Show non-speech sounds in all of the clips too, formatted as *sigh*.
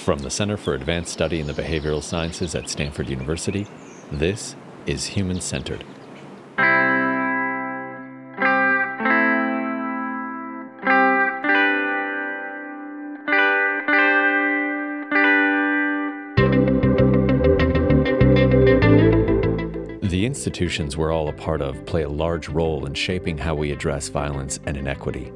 From the Center for Advanced Study in the Behavioral Sciences at Stanford University, this is Human Centered. The institutions we're all a part of play a large role in shaping how we address violence and inequity.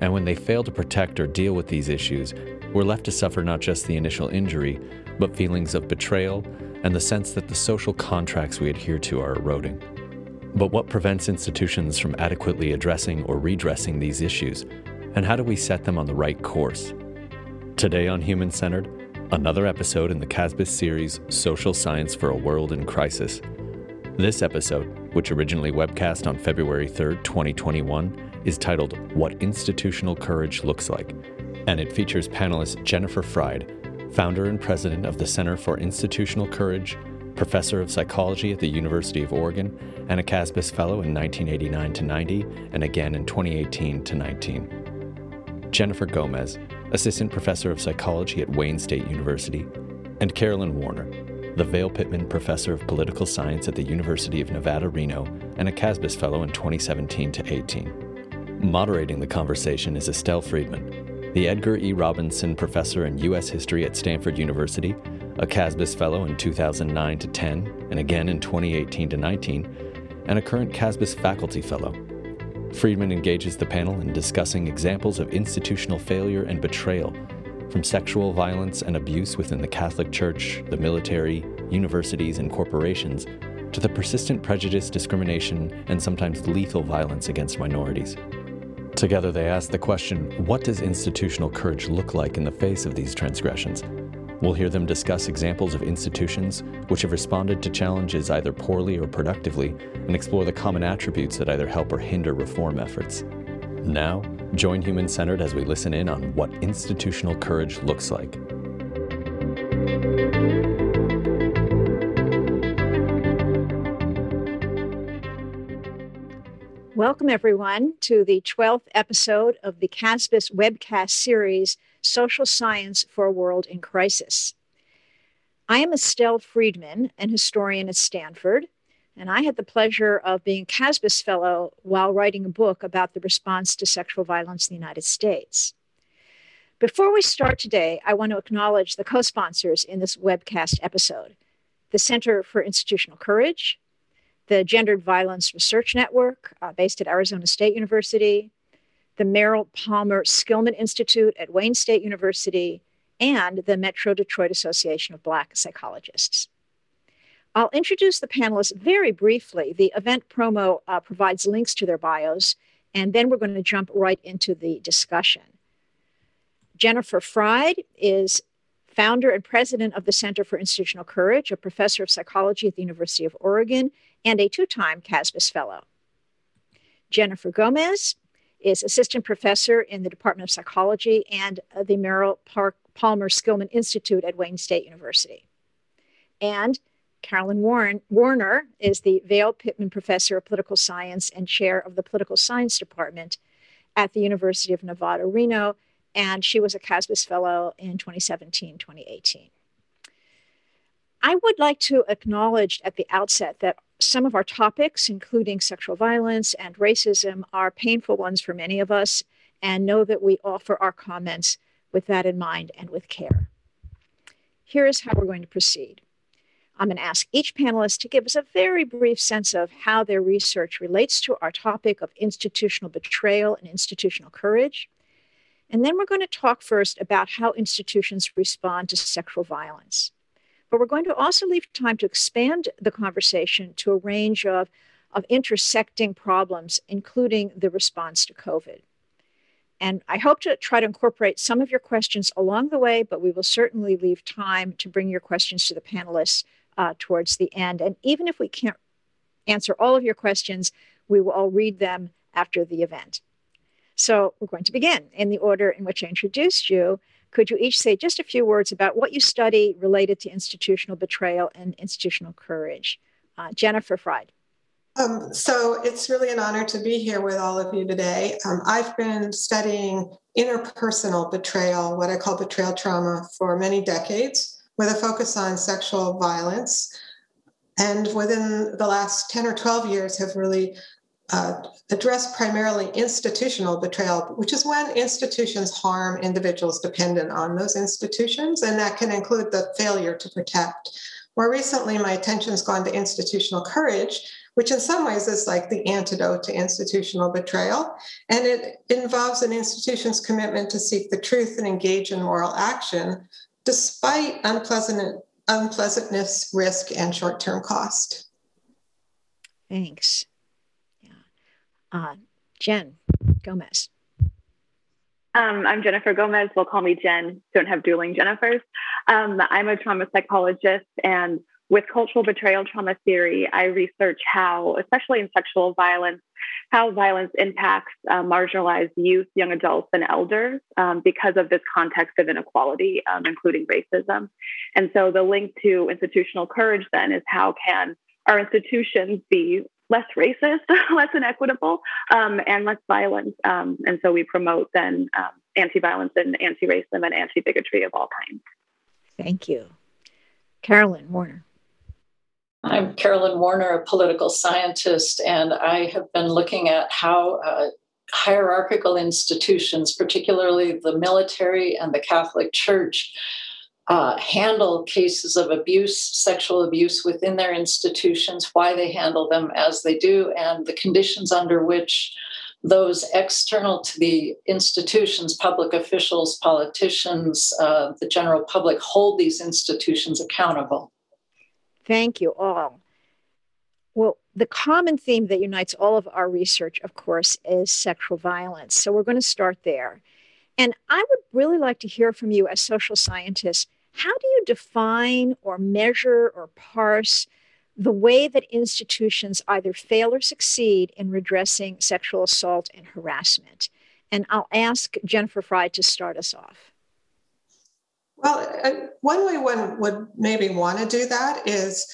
And when they fail to protect or deal with these issues, we're left to suffer not just the initial injury, but feelings of betrayal and the sense that the social contracts we adhere to are eroding. But what prevents institutions from adequately addressing or redressing these issues? And how do we set them on the right course? Today on Human Centered, another episode in the CASBS series Social Science for a World in Crisis. This episode, which originally webcast on February 3rd, 2021, is titled What Institutional Courage Looks Like and it features panelist Jennifer Freyd, founder and president of the Center for Institutional Courage, professor of psychology at the University of Oregon, and a CASBS Fellow in 1989 to 90 and again in 2018 to 19. Jennifer Gomez, assistant professor of psychology at Wayne State University, and Carolyn Warner, the Vail Pittman Professor of Political Science at the University of Nevada, Reno, and a CASBS Fellow in 2017 to 18. Moderating the conversation is Estelle Freedman, the Edgar E. Robinson Professor in U.S. History at Stanford University, a CASBS Fellow in 2009 to 10, and again in 2018 to 19, and a current CASBS Faculty Fellow. Freedman engages the panel in discussing examples of institutional failure and betrayal, from sexual violence and abuse within the Catholic Church, the military, universities, and corporations, to the persistent prejudice, discrimination, and sometimes lethal violence against minorities. Together, they ask the question what does institutional courage look like in the face of these transgressions? We'll hear them discuss examples of institutions which have responded to challenges either poorly or productively and explore the common attributes that either help or hinder reform efforts. Now, join Human Centered as we listen in on what institutional courage looks like. Welcome, everyone, to the 12th episode of the CASBS webcast series, Social Science for a World in Crisis. I am Estelle Freedman, an historian at Stanford, and I had the pleasure of being CASBS Fellow while writing a book about the response to sexual violence in the United States. Before we start today, I want to acknowledge the co sponsors in this webcast episode the Center for Institutional Courage, the Gendered Violence Research Network, uh, based at Arizona State University, the Merrill Palmer Skillman Institute at Wayne State University, and the Metro Detroit Association of Black Psychologists. I'll introduce the panelists very briefly. The event promo uh, provides links to their bios, and then we're going to jump right into the discussion. Jennifer Freyd is founder and president of the Center for Institutional Courage, a professor of psychology at the University of Oregon, and a two time CASBS Fellow. Jennifer Gomez is assistant professor in the Department of Psychology and the Merrill Park Palmer Skillman Institute at Wayne State University. And Carolyn Warren, Warner is the Vail Pittman Professor of Political Science and Chair of the Political Science Department at the University of Nevada, Reno, and she was a CASBS Fellow in 2017 2018. I would like to acknowledge at the outset that some of our topics, including sexual violence and racism, are painful ones for many of us, and know that we offer our comments with that in mind and with care. Here is how we're going to proceed. I'm going to ask each panelist to give us a very brief sense of how their research relates to our topic of institutional betrayal and institutional courage. And then we're going to talk first about how institutions respond to sexual violence. But we're going to also leave time to expand the conversation to a range of, of intersecting problems, including the response to COVID. And I hope to try to incorporate some of your questions along the way, but we will certainly leave time to bring your questions to the panelists uh, towards the end. And even if we can't answer all of your questions, we will all read them after the event. So we're going to begin in the order in which I introduced you. Could you each say just a few words about what you study related to institutional betrayal and institutional courage? Uh, Jennifer Freyd. Um, so it's really an honor to be here with all of you today. Um, I've been studying interpersonal betrayal, what I call betrayal trauma, for many decades, with a focus on sexual violence. And within the last 10 or 12 years, have really uh, addressed primarily institutional betrayal, which is when institutions harm individuals dependent on those institutions, and that can include the failure to protect. More recently, my attention's gone to institutional courage, which in some ways is like the antidote to institutional betrayal. And it involves an institution's commitment to seek the truth and engage in moral action despite unpleasant, unpleasantness, risk, and short term cost. Thanks. Uh, Jen Gomez. Um, I'm Jennifer Gomez. They'll call me Jen. Don't have dueling Jennifers. Um, I'm a trauma psychologist and with cultural betrayal trauma theory, I research how, especially in sexual violence, how violence impacts uh, marginalized youth, young adults, and elders um, because of this context of inequality, um, including racism. And so the link to institutional courage then is how can our institutions be less racist, *laughs* less inequitable, um, and less violent. Um, and so we promote then um, anti-violence and anti-racism and anti-bigotry of all kinds. Thank you. Carolyn Warner. I'm Carolyn Warner, a political scientist, and I have been looking at how uh, hierarchical institutions, particularly the military and the Catholic Church, uh, handle cases of abuse, sexual abuse within their institutions, why they handle them as they do, and the conditions under which those external to the institutions, public officials, politicians, uh, the general public hold these institutions accountable. Thank you all. Well, the common theme that unites all of our research, of course, is sexual violence. So we're going to start there. And I would really like to hear from you as social scientists. How do you define or measure or parse the way that institutions either fail or succeed in redressing sexual assault and harassment? And I'll ask Jennifer Freyd to start us off. Well, one way one would maybe want to do that is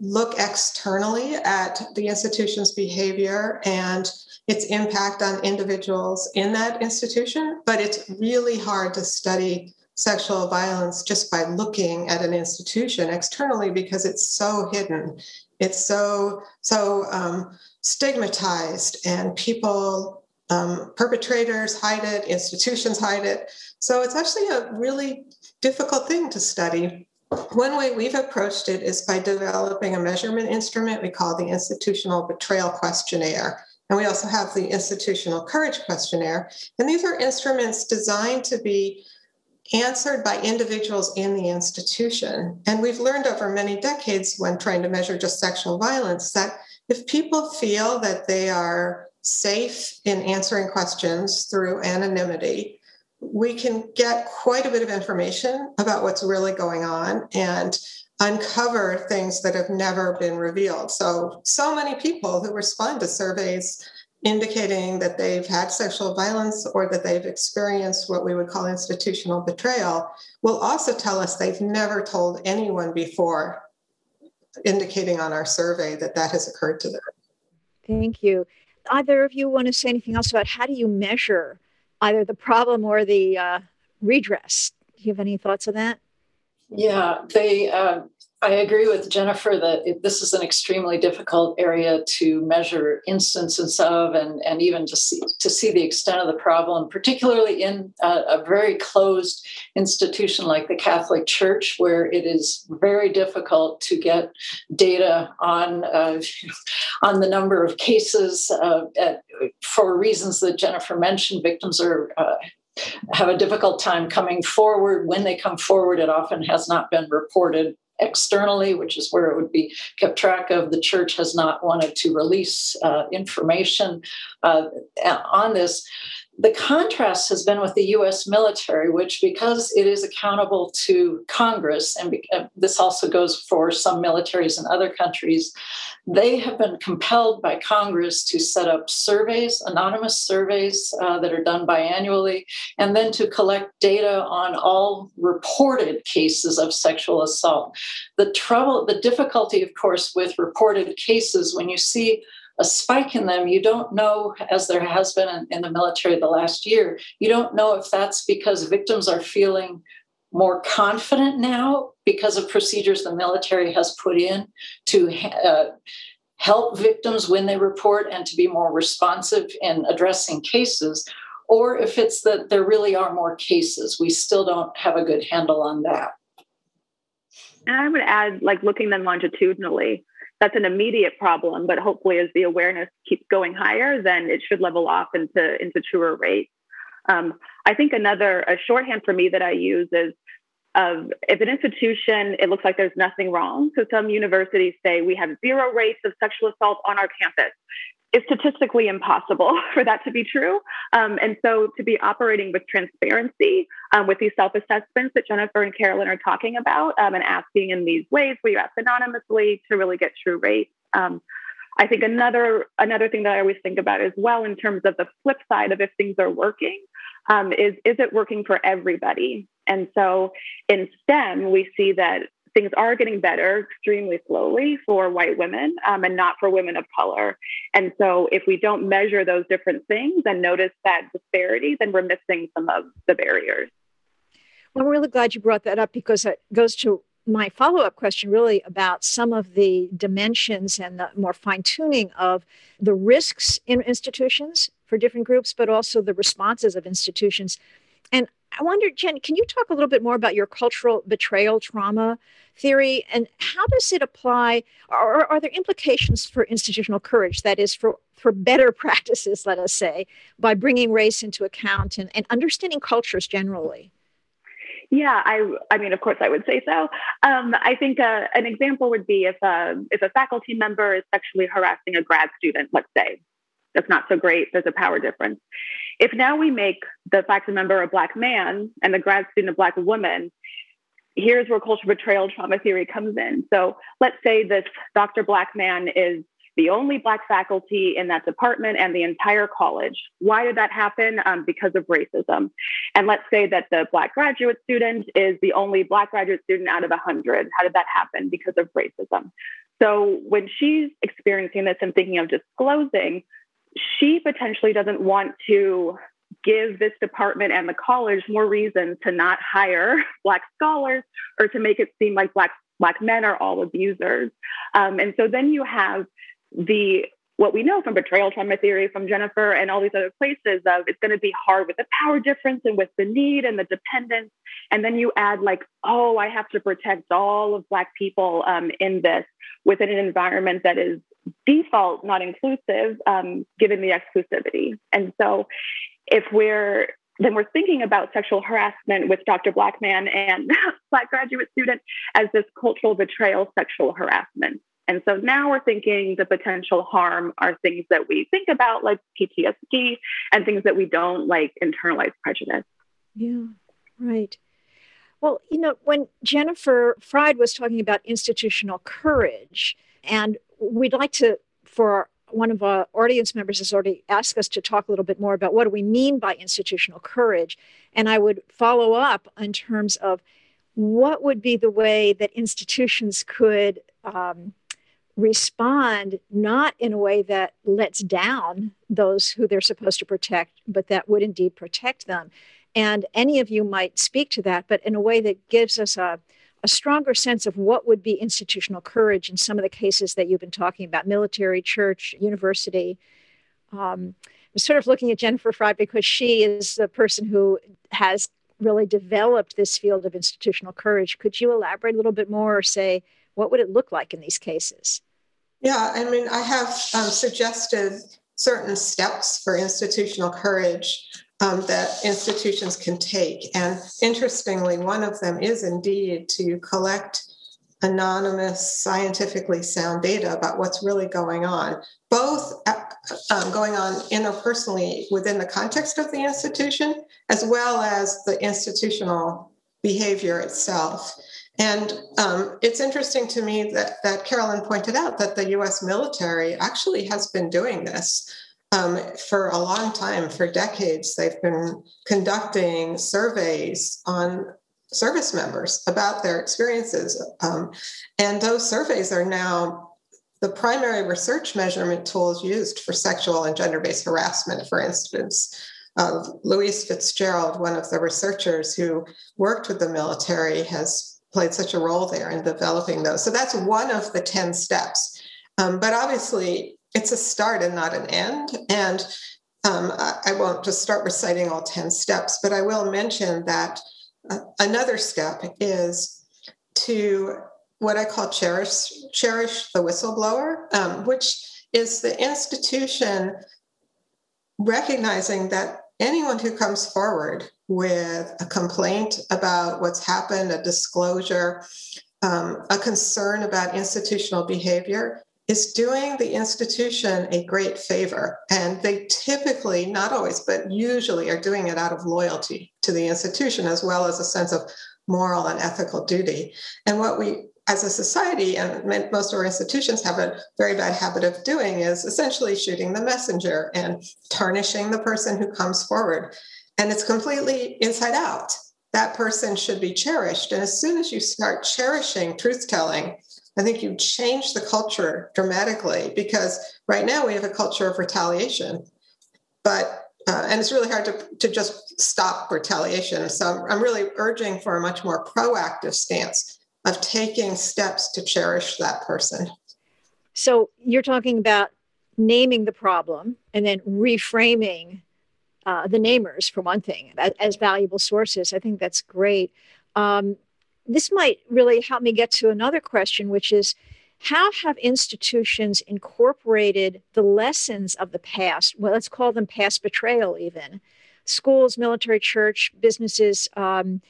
look externally at the institution's behavior and its impact on individuals in that institution. But it's really hard to study sexual violence just by looking at an institution externally because it's so hidden. It's so so um, stigmatized, and people, um, perpetrators hide it, institutions hide it. So it's actually a really difficult thing to study. One way we've approached it is by developing a measurement instrument we call the Institutional Betrayal Questionnaire. And we also have the Institutional Courage Questionnaire. And these are instruments designed to be answered by individuals in the institution. And we've learned over many decades when trying to measure just sexual violence that if people feel that they are safe in answering questions through anonymity, we can get quite a bit of information about what's really going on and uncover things that have never been revealed. So, so many people who respond to surveys indicating that they've had sexual violence or that they've experienced what we would call institutional betrayal will also tell us they've never told anyone before, indicating on our survey that that has occurred to them. Thank you. Either of you want to say anything else about how do you measure either the problem or the uh, redress. Do you have any thoughts on that? Yeah, they. Uh, I agree with Jennifer that it, this is an extremely difficult area to measure instances of, and and even to see to see the extent of the problem, particularly in a, a very closed institution like the Catholic Church, where it is very difficult to get data on uh, *laughs* on the number of cases uh, at, for reasons that Jennifer mentioned. Victims are uh, have a difficult time coming forward. When they come forward, it often has not been reported externally, which is where it would be kept track of. The church has not wanted to release uh, information uh, on this. The contrast has been with the US military, which, because it is accountable to Congress, and uh, this also goes for some militaries in other countries, they have been compelled by Congress to set up surveys, anonymous surveys uh, that are done biannually, and then to collect data on all reported cases of sexual assault. The trouble, the difficulty, of course, with reported cases when you see a spike in them, you don't know, as there has been in, the military the last year, you don't know if that's because victims are feeling more confident now because of procedures the military has put in to uh, help victims when they report and to be more responsive in addressing cases, or if it's that there really are more cases. We still don't have a good handle on that. And I would add, like looking then longitudinally, that's an immediate problem, but hopefully as the awareness keeps going higher, then it should level off into, into truer rates. Um, I think another a shorthand for me that I use is of if an institution it looks like there's nothing wrong. So some universities say we have zero rates of sexual assault on our campus. It's statistically impossible *laughs* for that to be true. Um, and so to be operating with transparency um, with these self assessments that Jennifer and Carolyn are talking about um, and asking in these ways where you ask anonymously to really get true rates. Um, I think another another thing that I always think about as well in terms of the flip side of if things are working um, is is it working for everybody? And so in STEM, we see that things are getting better extremely slowly for white women um, and not for women of color. And so if we don't measure those different things and notice that disparity, then we're missing some of the barriers. Well, I'm really glad you brought that up because it goes to my follow up question really about some of the dimensions and the more fine tuning of the risks in institutions for different groups, but also the responses of institutions. And I wonder, Jen, can you talk a little bit more about your cultural betrayal trauma theory and how does it apply? Or are there implications for institutional courage? That is, for, for better *laughs* practices, let us say, by bringing race into account and, and understanding cultures generally? Yeah, I, I mean, of course, I would say so. Um, I think uh, an example would be if a, uh, if a faculty member is sexually harassing a grad student, let's say, that's not so great. There's a power difference. If now we make the faculty member a black man and the grad student a black woman, here's where cultural betrayal trauma theory comes in. So let's say this Dr. Black man is the only Black faculty in that department and the entire college. Why did that happen? Um, because of racism. And let's say that the Black graduate student is the only Black graduate student out of 100. How did that happen? Because of racism. So when she's experiencing this and thinking of disclosing, she potentially doesn't want to give this department and the college more reasons to not hire *laughs* Black scholars or to make it seem like Black Black men are all abusers. Um, and so then you have the what we know from betrayal trauma theory from Jennifer and all these other places of it's going to be hard with the power difference and with the need and the dependence. And then you add like, oh, I have to protect all of Black people um, in this within an environment that is default not inclusive, um, given the exclusivity. And so if we're then we're thinking about sexual harassment with Dr. Blackman and *laughs* Black graduate student as this cultural betrayal sexual harassment. And so now we're thinking the potential harm are things that we think about, like PTSD, and things that we don't like internalized prejudice. Yeah, right. Well, you know, when Jennifer Freyd was talking about institutional courage, and we'd like to, for one of our audience members has already asked us to talk a little bit more about what do we mean by institutional courage. And I would follow up in terms of what would be the way that institutions could um, respond not in a way that lets down those who they're supposed to protect, but that would indeed protect them. And any of you might speak to that, but in a way that gives us a, a stronger sense of what would be institutional courage in some of the cases that you've been talking about military, church, university. Um, I'm sort of looking at Jennifer Freyd because she is the person who has really developed this field of institutional courage. Could you elaborate a little bit more or say, what would it look like in these cases? Yeah, I mean, I have um, suggested certain steps for institutional courage um, that institutions can take. And interestingly, one of them is indeed to collect anonymous, scientifically sound data about what's really going on, both uh, um, going on interpersonally within the context of the institution, as well as the institutional behavior itself. And um, it's interesting to me that, that Carolyn pointed out that the US military actually has been doing this um, for a long time, for decades. They've been conducting surveys on service members about their experiences. Um, and those surveys are now the primary research measurement tools used for sexual and gender based harassment, for instance. Uh, Louise Fitzgerald, one of the researchers who worked with the military, has played such a role there in developing those. So that's one of the 10 steps. Um, but obviously, it's a start and not an end. And um, I, I, won't just start reciting all 10 steps, but I will mention that uh, another step is to what I call cherish, cherish the whistleblower, um, which is the institution recognizing that anyone who comes forward with a complaint about what's happened, a disclosure, um, a concern about institutional behavior is doing the institution a great favor. And they typically, not always, but usually are doing it out of loyalty to the institution as well as a sense of moral and ethical duty. And what we as a society, and most of our institutions have a very bad habit of doing, is essentially shooting the messenger and tarnishing the person who comes forward. And it's completely inside out. That person should be cherished. And as soon as you start cherishing truth telling, I think you change the culture dramatically because right now we have a culture of retaliation. But uh, and it's really hard to, to just stop retaliation. So I'm really urging for a much more proactive stance of taking steps to cherish that person. So you're talking about naming the problem and then reframing uh, the namers, for one thing, as, as, valuable sources. I think that's great. Um, this might really help me get to another question, which is how have institutions incorporated the lessons of the past? Well, let's call them past betrayal, even schools, military, church, businesses. Um,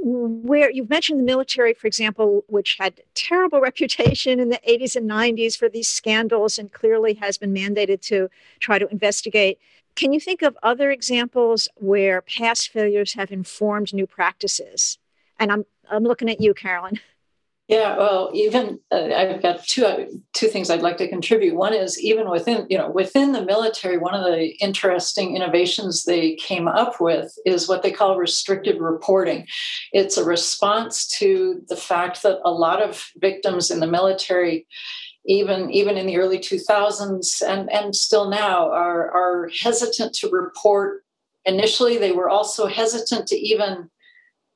where you've mentioned the military, for example, which had terrible *laughs* reputation in the 80s and 90s for these scandals and clearly has been mandated to try to investigate. Can you think of other examples where past failures have informed new practices? And I'm, I'm looking at you, Carolyn. *laughs* Yeah, well, even uh, I've got two uh, two things I'd like to contribute. One is even within you know within the military, one of the interesting innovations they came up with is what they call restricted reporting. It's a response to the fact that a lot of victims in the military even even in the early 2000s and and still now are are hesitant to report initially they were also hesitant to even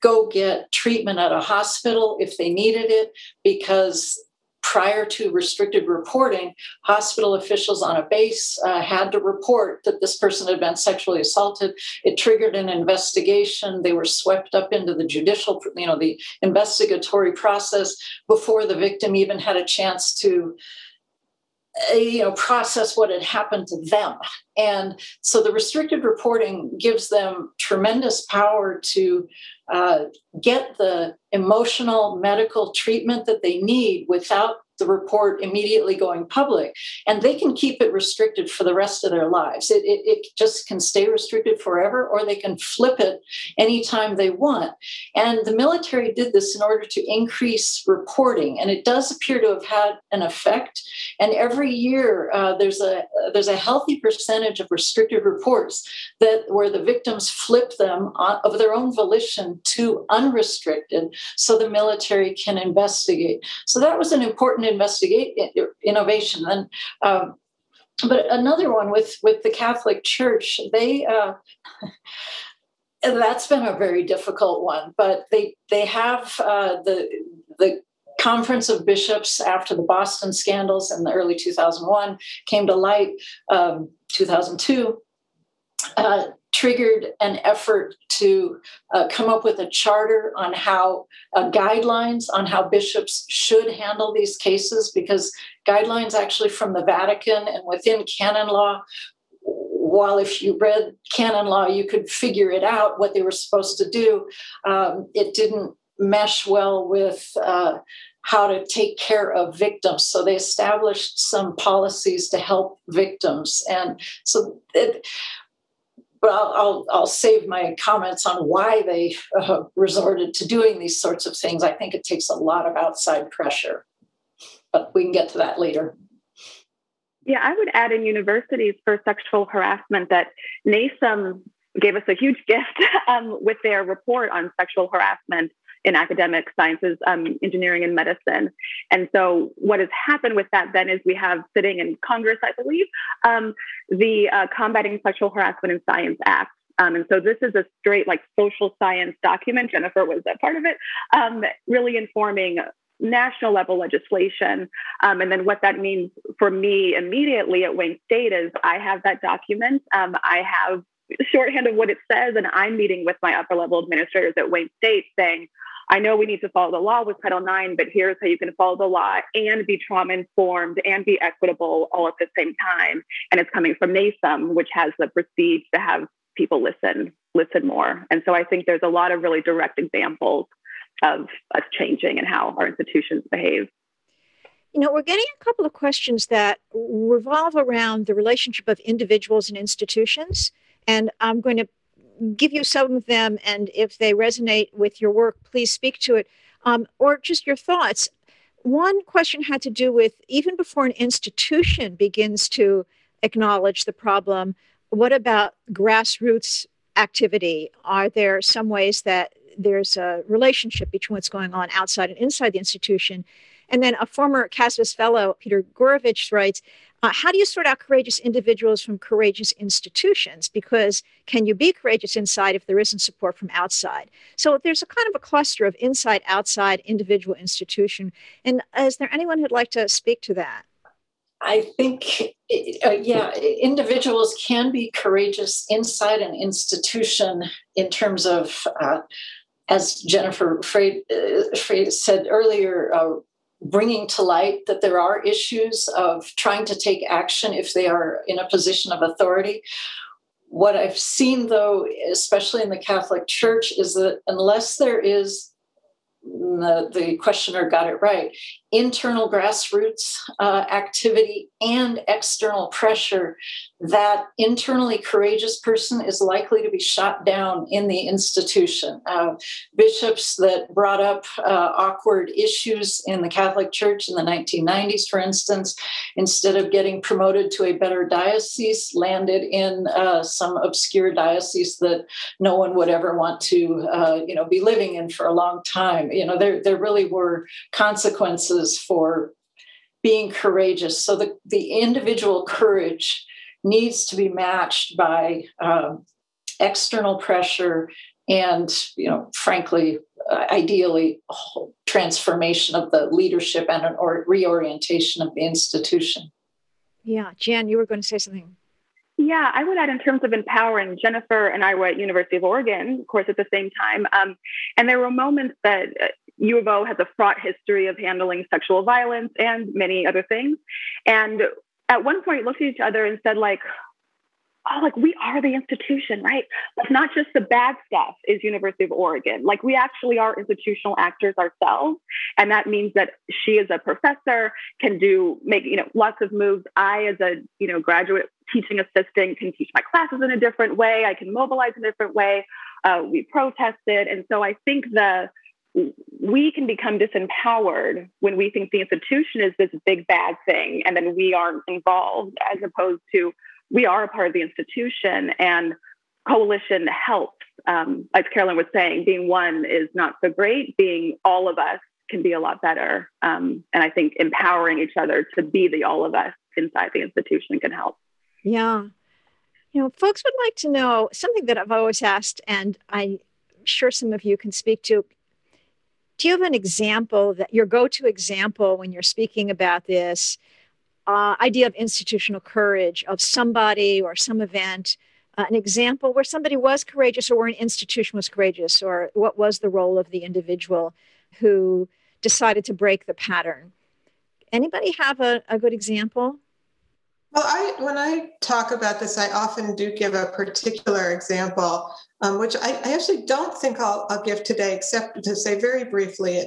go get treatment at a hospital if they needed it because prior to restricted reporting, hospital officials on a base uh, had to report that this person had been sexually assaulted. It triggered an investigation. They were swept up into the judicial, you know, the investigatory process before the victim even had a chance to uh, you know process what had happened to them and so the restricted reporting gives them tremendous power to uh, get the emotional medical treatment that they need without the report immediately going public and they can keep it restricted for the rest of their lives. It, it, it, just can stay restricted forever or they can flip it anytime they want. And the military did this in order to increase reporting and it does appear to have had an effect. And every year uh, there's a there's a healthy percentage of restricted reports that where the victims flip them on, of their own volition to unrestricted so the military can investigate. So that was an important investigate innovation. And um, but another one with with the Catholic Church, they. Uh, *laughs* that's been a very difficult one, but they they have uh, the the conference of bishops after the Boston scandals in the early 2001 came to light um, 2002 uh, triggered an effort to uh, come up with a charter on how uh, guidelines on how bishops should handle these cases because guidelines actually from the Vatican and within canon law while if you read canon law you could figure it out what they were supposed to do um, it didn't mesh well with uh, how to take care of victims. So they established some policies to help victims. And so it, but I'll, I'll, I'll, save my comments on why they uh, resorted to doing these sorts of things. I think it takes a lot of outside pressure, but we can get to that later. Yeah, I would add in universities for sexual harassment that NASEM gave us a huge *laughs* gift um, with their report on sexual harassment in academic sciences, um, engineering, and medicine. And so, what has happened with that then is we have sitting in Congress, I believe, um, the uh, Combating Sexual Harassment in Science Act. Um, and so this is a straight like social science document. Jennifer was a part of it, um, really informing national level legislation. Um, and then what that means for me immediately at Wayne State is I have that document. Um, I have shorthand of what it says, and I'm meeting with my upper level administrators at Wayne State saying, I know we need to follow the law with Title IX, but here's how you can follow the law and be trauma informed and be equitable all at the same time. And it's coming from NASEM, which has the prestige to have people listen, listen more. And so I think there's a lot of really direct examples of us changing and how our institutions behave. You know, we're getting a couple of questions that revolve around the relationship of individuals and institutions. And I'm going to give you some of them. And if they resonate with your work, please speak to it um, or just your thoughts. One question had to do with even before an institution begins to acknowledge the problem, what about grassroots activity? Are there some ways that there's a relationship between what's going on outside and inside the institution. And then a former CASBS fellow, Peter Gourevitch, writes, uh, how do you sort out courageous individuals from courageous institutions? Because can you be courageous inside if there isn't support from outside? So there's a kind of a cluster of inside, outside, individual, institution. And is there anyone who'd like to speak to that? I think, uh, yeah, individuals can be courageous inside an institution in terms of uh, as Jennifer uh, said earlier, uh, bringing to light that there are issues of trying to take action if they are in a position of authority. What I've seen, though, especially in the Catholic Church, is that unless there is the, the questioner got it right internal grassroots uh, activity and external pressure that internally courageous person is likely to be shot down in the institution. Uh, bishops that brought up uh, awkward issues in the Catholic Church in the 1990s, for instance, instead of getting promoted to a better diocese, landed in uh, some obscure diocese that no one would ever want to, uh, you know, be living in for a long time. You know, there there really were consequences for being courageous. So the the individual courage needs to be matched by um, external pressure and you know frankly uh, ideally transformation of the leadership and an or reorientation of the institution yeah jen you were going to say something yeah i would add in terms of empowering jennifer and i were at university of oregon of course at the same time um, and there were moments that uh, U of O has a fraught history of handling sexual violence and many other things. And at one point looked at each other and said, like, oh, like we are the institution, right? Like not just the bad stuff is University of Oregon. Like we actually are institutional actors ourselves. And that means that she as a professor can do make, you know, lots of moves. I as a, you know, graduate teaching assistant can teach my classes in a different way. I can mobilize in a different way. Uh, we protested. And so I think the we can become disempowered when we think the institution is this big bad thing and then we aren't involved as opposed to we are a part of the institution and coalition helps. Um, as carolyn was saying being one is not so great. Being all of us can be a lot better. Um, and i think empowering each other to be the all of us inside the institution can help. Yeah. You know folks would like to know something that i've always asked and i'm sure some of you can speak to do you have an example that your go-to example when you're speaking about this uh, idea of institutional courage of somebody or some event uh, an example where somebody was courageous or where an institution was courageous or what was the role of the individual who decided to break the pattern? Anybody have a, a good example well, I when I talk about this, I often do give a particular example, um, which I, I, actually don't think I'll, I'll, give today, except to say very briefly,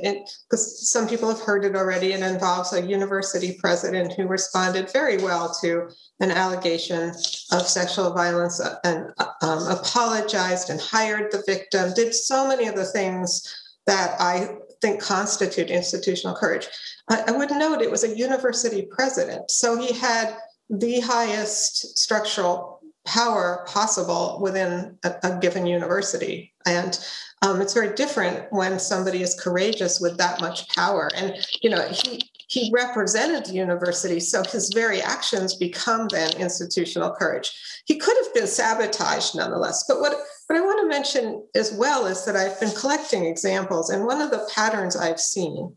because some people have heard it already. It involves a university president who responded very well to an allegation of sexual violence uh, and um, apologized and hired the victim, did so many of the things that I think constitute institutional courage. I, I would note it was a university president, so he had the highest structural power possible within a, a given university. And um, it's very different when somebody is courageous with that much power. And, you know, he, he represented the university, so his very actions become then institutional courage. He could have been sabotaged nonetheless. But what, what I want to mention as well is that I've been collecting examples, and one of the patterns I've seen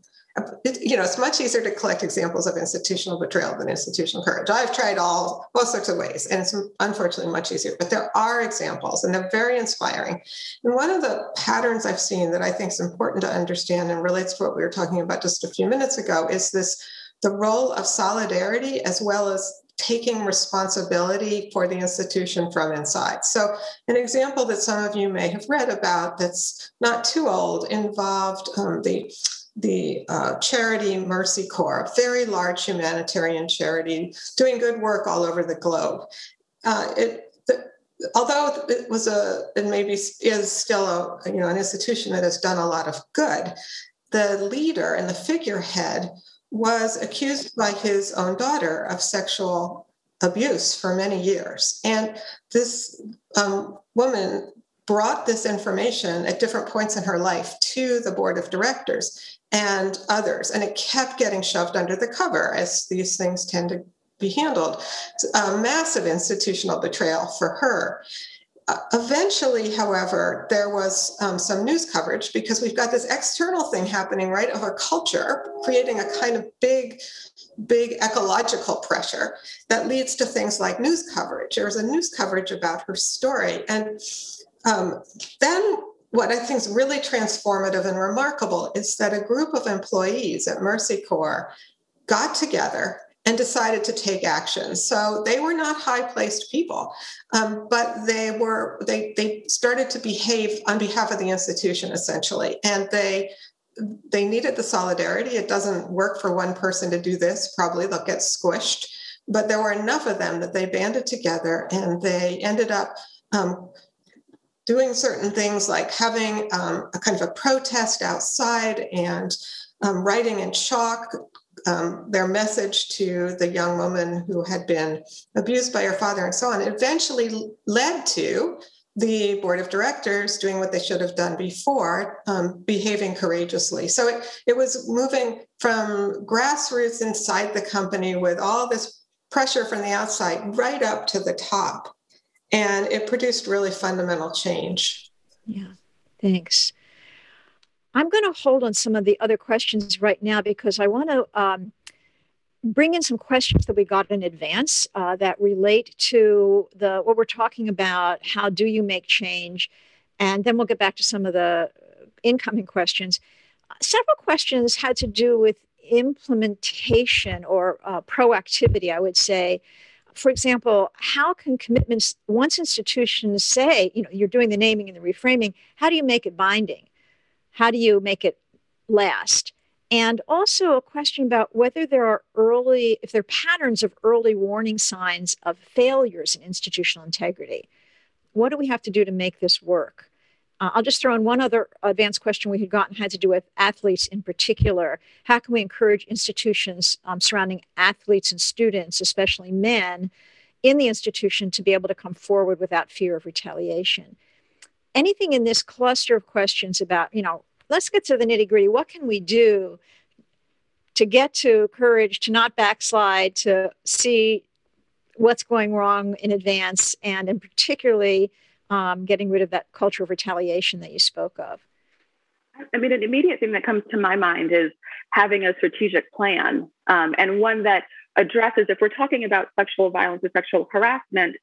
it, you know, it's much easier to collect examples of institutional betrayal than institutional courage. I've tried all all sorts of ways, and it's unfortunately much easier. But there are examples, and they're very inspiring. And one of the patterns I've seen that I think is important to understand and relates to what we were talking about just a few minutes ago is this: the role of solidarity as well as taking responsibility for the institution from inside. So, an example that some of you may have read about that's not too old involved um, the the uh, charity Mercy Corps, a very large humanitarian charity doing good work all over the globe. Uh, it, the, although it was a, it maybe is still a, you know, an institution that has done a lot of good, the leader and the figurehead was accused by his own daughter of sexual abuse for many years. And this um, woman brought this information at different points in her life to the board of directors and others. And it kept getting shoved under the cover as these things tend to be handled. It's a massive institutional betrayal for her. Uh, eventually, however, there was um, some news coverage because we've got this external thing happening, right, of a culture creating a kind of big, big ecological pressure that leads to things like news coverage. There was a news coverage about her story. And um, then what I think is really transformative and remarkable is that a group of employees at Mercy Corps got together and decided to take action. So they were not high-placed people, um, but they were they they started to behave on behalf of the institution essentially, and they they needed the solidarity. It doesn't work for one person to do this. Probably they'll get squished, but there were enough of them that they banded together and they ended up um, doing certain things like having um, a kind of a protest outside and um, writing in chalk um, their message to the young woman who had been abused by her father and so on eventually led to the board of directors doing what they should have done before, um, behaving courageously. So it, it was moving from grassroots inside the company with all this pressure from the outside right up to the top and it produced really fundamental change. Yeah, thanks. I'm going to hold on some of the other questions right now because I want to um, bring in some questions that we got in advance uh, that relate to the what we're talking about. How do you make change? And then we'll get back to some of the incoming questions. Several questions had to do with implementation or uh, proactivity, I would say, for example, how can commitments, once institutions say, you know, you're doing the naming and the reframing, how do you make it binding? How do you make it last? And also a question about whether there are early, if there are patterns of early warning signs of failures in institutional integrity. What do we have to do to make this work? Uh, I'll just throw in one other advanced question we had gotten had to do with athletes in particular. How can we encourage institutions um, surrounding athletes and students, especially men, in the institution to be able to come forward without fear of retaliation? Anything in this cluster of questions about, you know, let's get to the nitty gritty. What can we do to get to courage, to not backslide, to see what's going wrong in advance, and in particularly um, getting rid of that culture of retaliation that you spoke of? I mean, an immediate thing that comes to my mind is having a strategic plan um, and one that addresses, if we're talking about sexual violence or sexual harassment,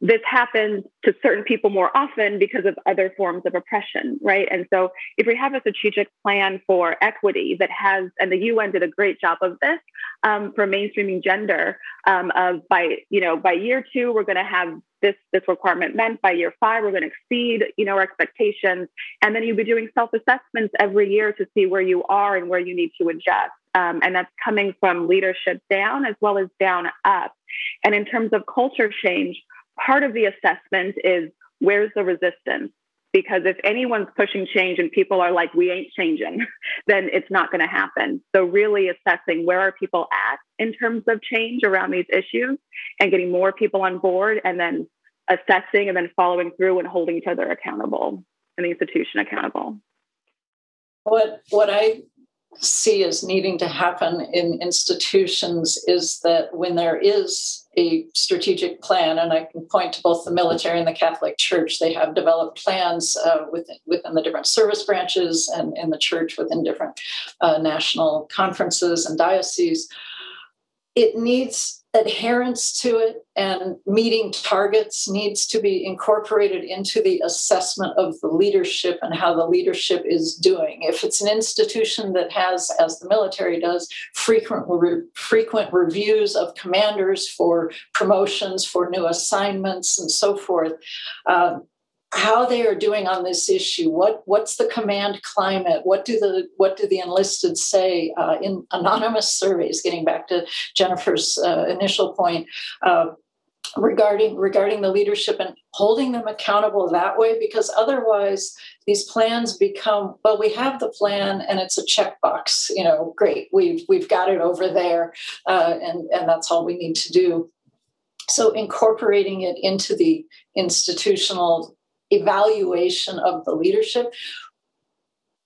this happens to certain people more often because of other forms of oppression, right? And so, if we have a strategic plan for equity that has, and the UN did a great job of this um, for mainstreaming gender, um, of by you know by year two we're going to have this this requirement meant by year five we're going to exceed you know our expectations, and then you'll be doing self assessments every year to see where you are and where you need to adjust, um, and that's coming from leadership down as well as down up. And in terms of culture change part of the assessment is where's the resistance? Because if anyone's pushing change and people are like, we ain't changing, *laughs* then it's not going to happen. So, really assessing where are people at in terms of change around these issues and getting more people on board and then assessing and then following through and holding each other accountable and the institution accountable. What what I see as needing to happen in institutions is that when there is a strategic plan, and I can point to both the military and the Catholic Church, they have developed plans uh, within, within the different service branches and in the church within different uh, national conferences and dioceses. It needs adherence to it and meeting targets needs to be incorporated into the assessment of the leadership and how the leadership is doing. If it's an institution that has, as the military does, frequent re- frequent reviews of commanders for promotions, for new assignments, and so forth. Uh, how they are doing on this issue. What what's the command climate? What do the what do the enlisted say? Uh, in anonymous surveys getting back to jennifer's uh, initial point uh, regarding regarding the leadership and holding them accountable that way because otherwise these plans become well we have the plan and it's a checkbox you know great we've we've got it over there uh, and and that's all we need to do. So incorporating it into the institutional evaluation of the leadership.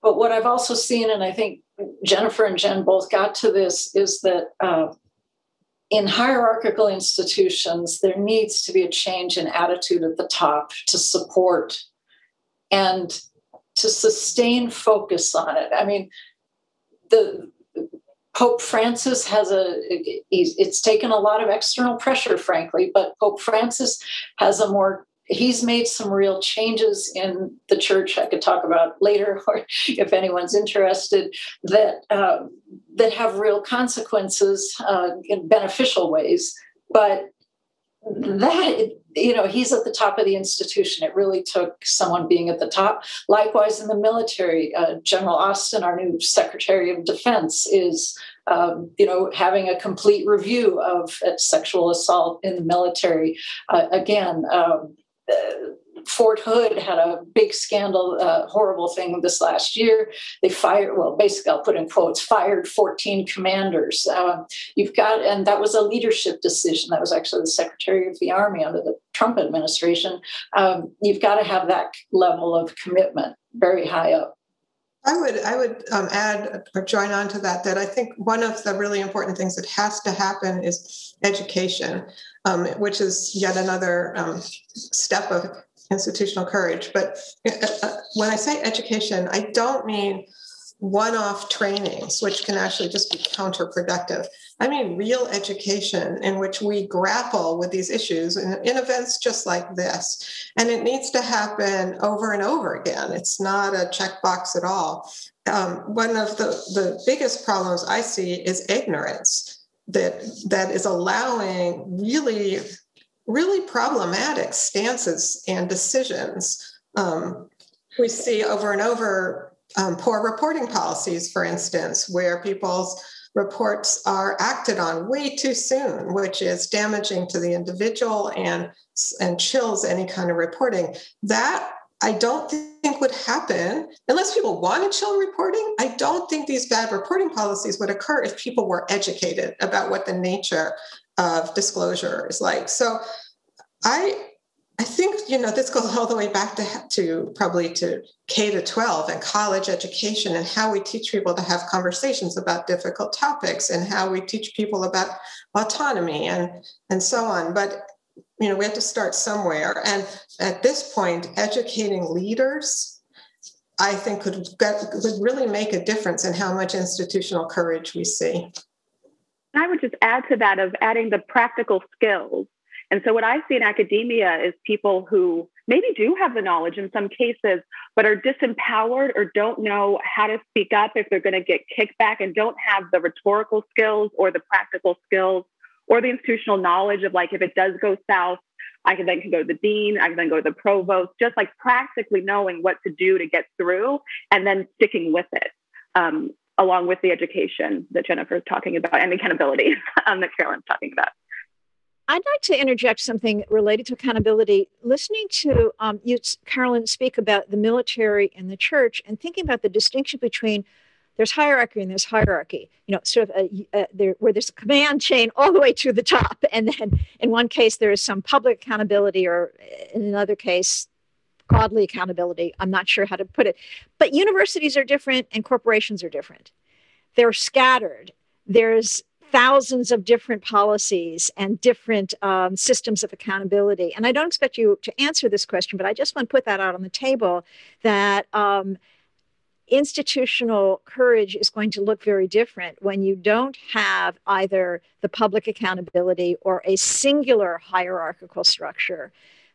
But what I've also seen, and I think Jennifer and Jen both got to this, is that uh, in hierarchical institutions, there needs to be a change in attitude at the top to support and to sustain focus on it. I mean, the Pope Francis has a, it's taken a lot of external pressure, frankly, but Pope Francis has a more he's made some real changes in the church. I could talk about later *laughs* or if anyone's interested that uh, that have real consequences uh, in beneficial ways. But that you know he's at the top of the institution. It really took someone being at the top. Likewise in the military uh, general austin our new secretary of defense is um, you know having a complete review of uh, sexual assault in the military uh, again um, Fort Hood had a big scandal, uh, horrible thing this last year. They fired, well, basically, I'll put in quotes, fired 14 commanders. Uh, you've got, and that was a leadership decision. That was actually the Secretary of the Army under the Trump administration. Um, you've got to have that level of commitment very high up. I would I would um, add or join on to that that I think one of the really important things that has to happen is education, um, which is yet another um, step of institutional courage. But uh, when I say education, I don't mean one off trainings, which can actually just be counterproductive. I mean, real education in which we grapple with these issues in, in, events just like this. And it needs to happen over and over again. It's not a checkbox at all. Um, one of the, the biggest problems I see is ignorance that, that is allowing really, really problematic stances and decisions. Um, we see over and over um, poor reporting policies, for instance, where people's reports are acted on way too soon, which is damaging to the individual and, and chills any kind of reporting. That I don't think would happen unless people wanted chill reporting. I don't think these bad reporting policies would occur if people were educated about what the nature of disclosure is like. So I I think you know this goes all the way back to to probably to K to 12 and college education and how we teach people to have conversations about difficult topics and how we teach people about autonomy and and so on. But you know we have to start somewhere. And at this point, educating leaders, I think could get, could really make a difference in how much institutional courage we see. I would just add to that of adding the practical skills and so, what I see in academia is people who maybe do have the knowledge in some cases, but are disempowered or don't know how to speak up if they're going to get kickback and don't have the rhetorical skills or the practical skills or the institutional knowledge of like, if it does go south, I can then can go to the dean, I can then go to the provost, just like practically knowing what to do to get through and then sticking with it. Um, along with the education that Jennifer is talking about and accountability *laughs* um, that Carolyn's talking about. I'd like to interject something related to accountability. Listening to um, you, Carolyn, speak about the military and the church, and thinking about the distinction between there's hierarchy and there's hierarchy. You know, sort of a, a, there, where there's a command chain all the way to the top, *laughs* and then in one case there is some public accountability, or in another case, godly accountability. I'm not sure how to put it, but universities are different and corporations are different. They're scattered. There's thousands of different policies and different um, systems of accountability. And I don't expect you to answer this question, but I just want to put that out on the table that um, institutional courage is going to look very different when you don't have either the public accountability or a singular hierarchical structure.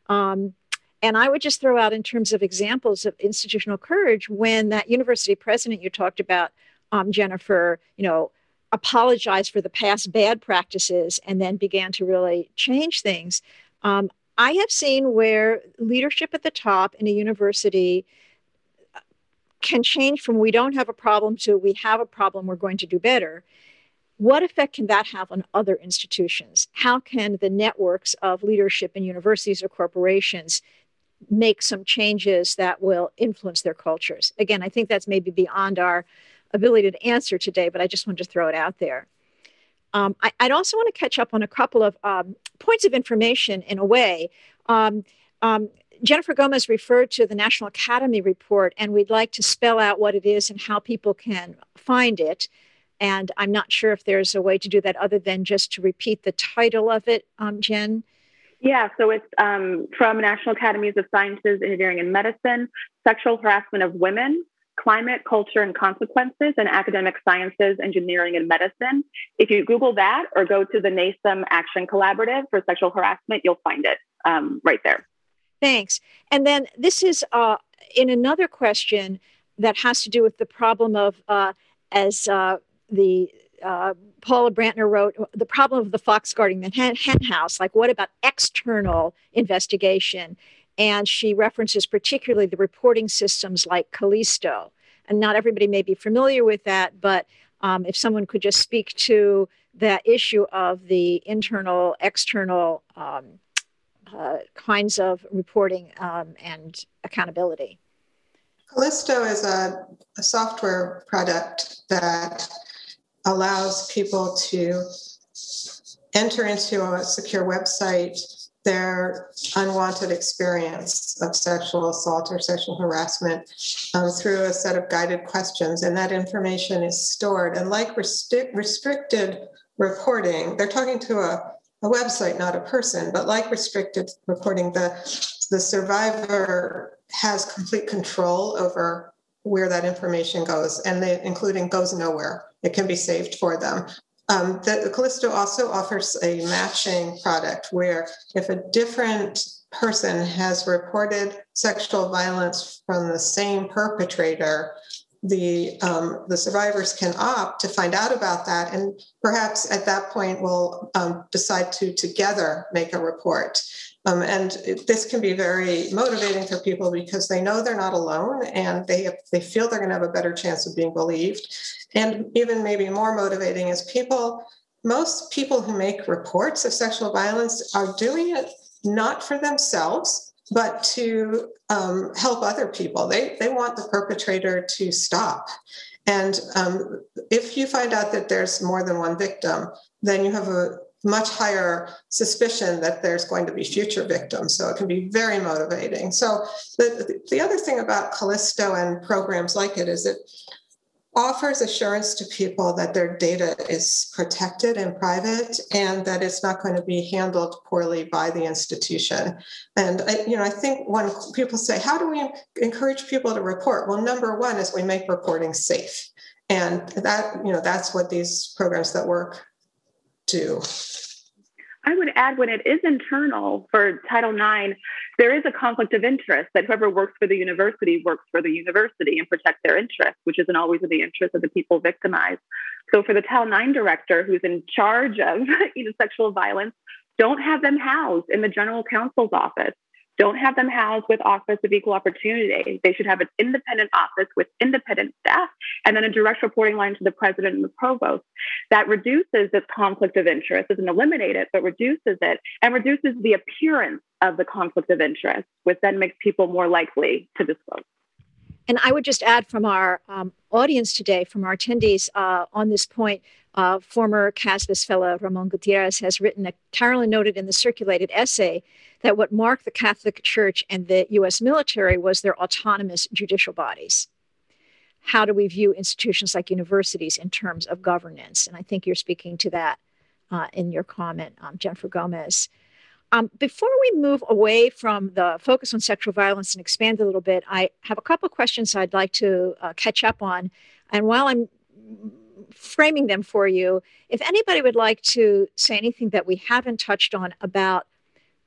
Um, and I would just throw out, in terms of examples of institutional courage, when that university president you talked about, um, Jennifer, you know, apologized for the past bad practices and then began to really change things. Um, I have seen where leadership at the top in a university can change from we don't have a problem to we have a problem, we're going to do better. What effect can that have on other institutions? How can the networks of leadership in universities or corporations make some changes that will influence their cultures? Again, I think that's maybe beyond our ability to answer today, but I just wanted to throw it out there. Um, I, would also want to catch up on a couple of um, points of information in a way. Um, um, Jennifer Gomez referred to the National Academy report, and we'd like to spell out what it is and how people can find it. And I'm not sure if there's a way to do that other than just to repeat the title of it, um, Jen. Yeah, so it's um, from National Academies of Sciences, Engineering, and Medicine Sexual Harassment of Women climate, culture, and consequences in academic sciences, engineering, and medicine. If you Google that or go to the NASEM Action Collaborative for sexual harassment, you'll find it um, right there. Thanks. And then this is uh, in another question that has to do with the problem of, uh, as uh, the uh, Paula Brantner wrote, the problem of the fox guarding the hen, hen house. Like, what about external investigation? And she references particularly the reporting systems like Callisto. And not everybody may be familiar with that, but um, if someone could just speak to that issue of the internal, external um, uh, kinds of reporting um, and accountability. Callisto is a, a software product that allows people to enter into a secure website their unwanted experience of sexual assault or sexual harassment um, through a set of guided questions. And that information is stored. And like restric- restricted reporting, they're talking to a, a website, not a person, but like restricted reporting, the, the survivor has complete control over where that information goes, and they, including goes nowhere. It can be saved for them. Um, the, Callisto also offers a matching product where if a different person has reported sexual violence from the same perpetrator, the um, the survivors can opt to find out about that, and perhaps at that point we'll um, decide to together make a report. Um, and this can be very motivating for people because they know they're not alone and they, they feel they're going to have a better chance of being believed. And even maybe more motivating is people, most people who make reports of sexual violence are doing it not for themselves, but to um, help other people. They, they want the perpetrator to stop. And um, if you find out that there's more than one victim, then you have a much higher suspicion that there's going to be future victims. So it can be very motivating. So the, the other thing about Callisto and programs like it is it offers assurance to people that their data is protected and private and that it's not going to be handled poorly by the institution. And I, you know i think when people say how do we encourage people to report? Well number one is we make reporting safe. And that you know that's what these programs that work do. I would add when it is internal for Title IX, there is a conflict of interest that whoever works for the university works for the university and protects their interests, which isn't always in the interest of the people victimized. So for the Title IX director who's in charge of *laughs* you know, sexual violence, don't have them housed in the general counsel's office. Don't have them housed with Office of Equal Opportunity. They should have an independent office with independent staff and then a direct reporting line to the president and the provost. That reduces this conflict of interest, doesn't eliminate it, but reduces it and reduces the appearance of the conflict of interest, which then makes people more likely to disclose. And I would just add from our um, audience today, from our attendees uh, on this point, uh, former CASBS fellow Ramon Gutierrez has written, a, Carolyn noted in the circulated essay, that what marked the Catholic Church and the US military was their autonomous judicial bodies. How do we view institutions like universities in terms of governance? And I think you're speaking to that uh, in your comment, um, Jennifer Gomez. Um, before we move away from the focus on sexual violence and expand a little bit, I have a couple of questions I'd like to uh, catch up on. And while I'm framing them for you, if anybody would like to say anything that we haven't touched on about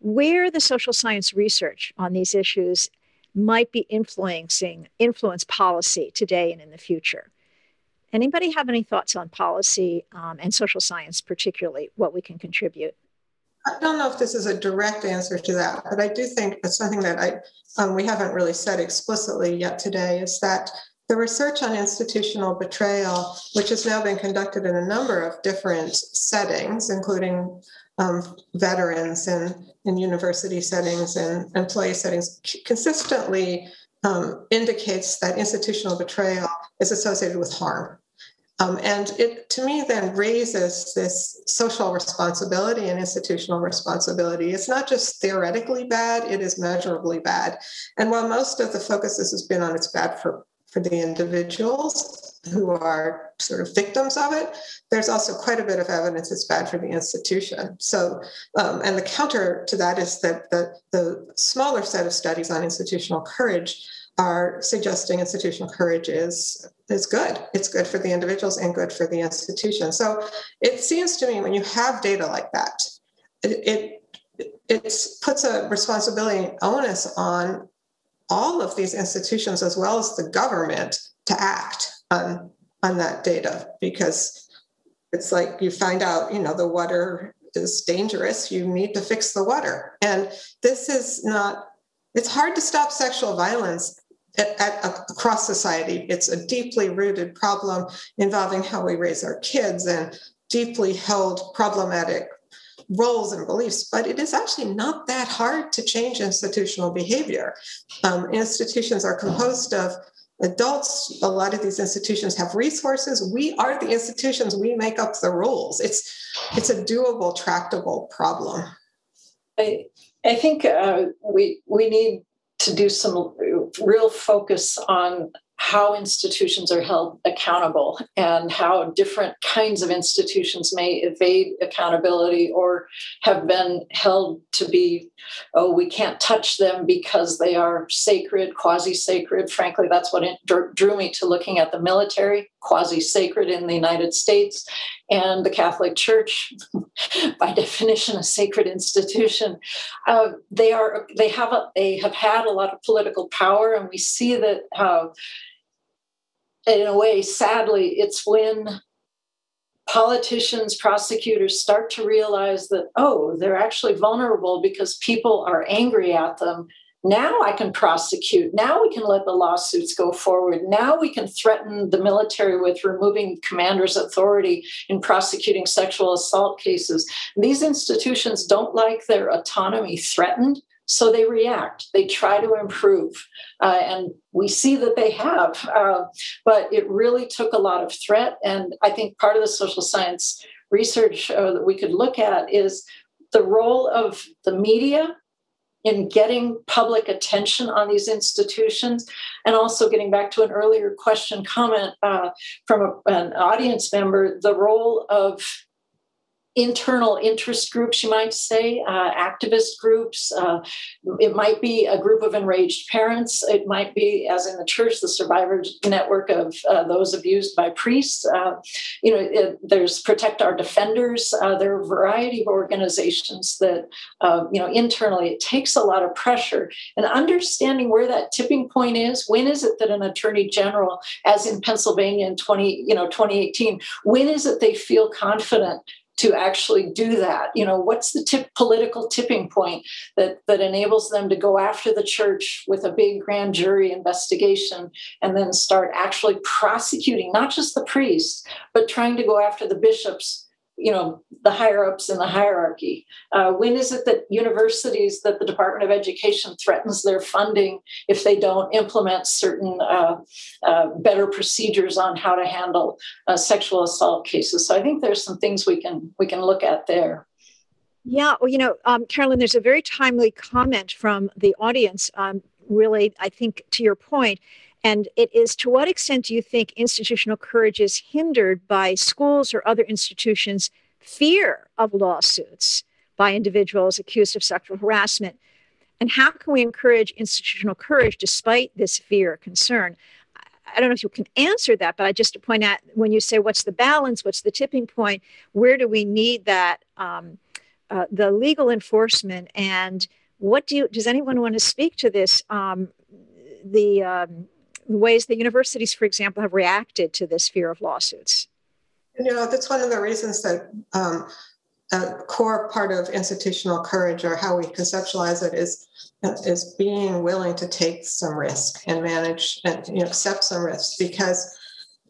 where the social science research on these issues might be influencing influence policy today and in the future. Anybody have any thoughts on policy um, and social science, particularly what we can contribute? I don't know if this is a direct answer to that, but I do think it's something that I um, we haven't really said explicitly yet today is that the research on institutional betrayal, which has now been conducted in a number of different settings, including um, veterans and university settings and employee settings, consistently um, indicates that institutional betrayal is associated with harm. Um, and it, to me, then raises this social responsibility and institutional responsibility. It's not just theoretically bad, it is measurably bad. And while most of the focus has been on it's bad for, for the individuals who are sort of victims of it, there's also quite a bit of evidence it's bad for the institution. So, um, and the counter to that is that the, the smaller set of studies on institutional courage are suggesting institutional courage is is good. It's good for the individuals and good for the institution. So it seems to me when you have data like that, it it, it puts a responsibility onus on all of these institutions as well as the government to act on on that data because it's like you find out you know the water is dangerous you need to fix the water and this is not it's hard to stop sexual violence across society. It's a deeply rooted problem involving how we raise our kids and deeply held problematic roles and beliefs, but it is actually not that hard to change institutional behavior. Um, institutions are composed of adults. A lot of these institutions have resources. We are the institutions. We make up the rules. It's it's a doable, tractable problem. I I think uh, we we need to do some real focus on how institutions are held accountable and how different kinds of institutions may evade accountability or have been held to be, oh, we can't touch them because they are sacred, quasi sacred. Frankly, that's what drew me to looking at the military, quasi sacred in the United States, and the Catholic Church, *laughs* by definition, a sacred institution. Uh, they are they have a, they have had a lot of political power, and we see that. Uh, in a way, sadly, it's when politicians, prosecutors start to realize that, oh, they're actually vulnerable because people are angry at them. Now I can prosecute. Now we can let the lawsuits go forward. Now we can threaten the military with removing commander's authority in prosecuting sexual assault cases. These institutions don't like their autonomy threatened. So they react, they try to improve. Uh, and we see that they have. Uh, but it really took a lot of threat. And I think part of the social science research uh, that we could look at is the role of the media in getting public attention on these institutions and also getting back to an earlier question comment uh, from a, an audience member the role of internal interest groups, you might say, uh, activist groups. Uh, it might be a group of enraged parents. It might be, as in the church, the survivor network of uh, those abused by priests. Uh, you know, it, there's Protect Our Defenders. Uh, there are a variety of organizations that, uh, you know, internally it takes a lot of pressure and understanding where that tipping point is. When is it that an attorney general, as in Pennsylvania in 20, you know, 2018, when is it they feel confident to actually do that? You know what's the tip, political tipping point that that enables them to go after the church with a big grand jury investigation and then start actually prosecuting not just the priests but trying to go after the bishops you know the higher ups in the hierarchy. Uh, when is it that universities that the department of education threatens their funding if they don't implement certain uh, uh, better procedures on how to handle uh, sexual assault cases? So i think there's some things we can we can look at there. Yeah well you know um, carolyn there's a very timely comment from the audience um, really i think to your point and it is to what extent do you think institutional courage is hindered by schools or other institutions' fear of lawsuits by individuals accused of sexual harassment? And how can we encourage institutional courage despite this fear or concern? I don't know if you can answer that, but I just to point out when you say what's the balance, what's the tipping point, where do we need that um, uh, the legal enforcement, and what do you does anyone want to speak to this? Um, the um, ways that universities, for example, have reacted to this fear of lawsuits? You know, that's one of the reasons that um, a core part of institutional courage, or how we conceptualize it, is is being willing to take some risk and manage and you know, accept some risks because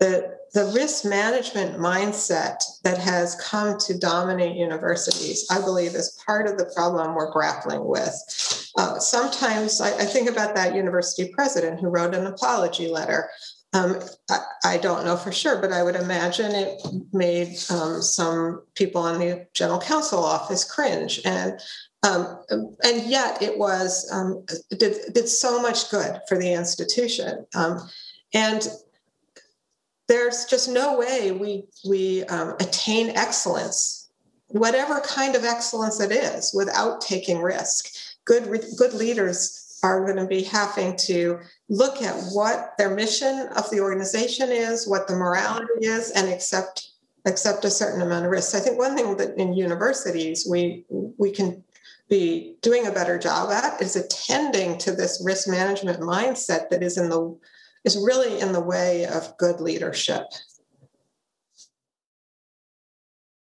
the the risk management mindset that has come to dominate universities, I believe, is part of the problem we're grappling with. Uh, sometimes I, I, think about that university president who wrote an apology letter. Um, I, I, don't know for sure, but I would imagine it made um, some people in the general counsel office cringe. And um, and yet it was um, did, did so much good for the institution. Um, and there's just no way we we um, attain excellence whatever kind of excellence it is without taking risk good good leaders are going to be having to look at what their mission of the organization is what the morality is and accept accept a certain amount of risk i think one thing that in universities we we can be doing a better job at is attending to this risk management mindset that is in the is really in the way of good leadership.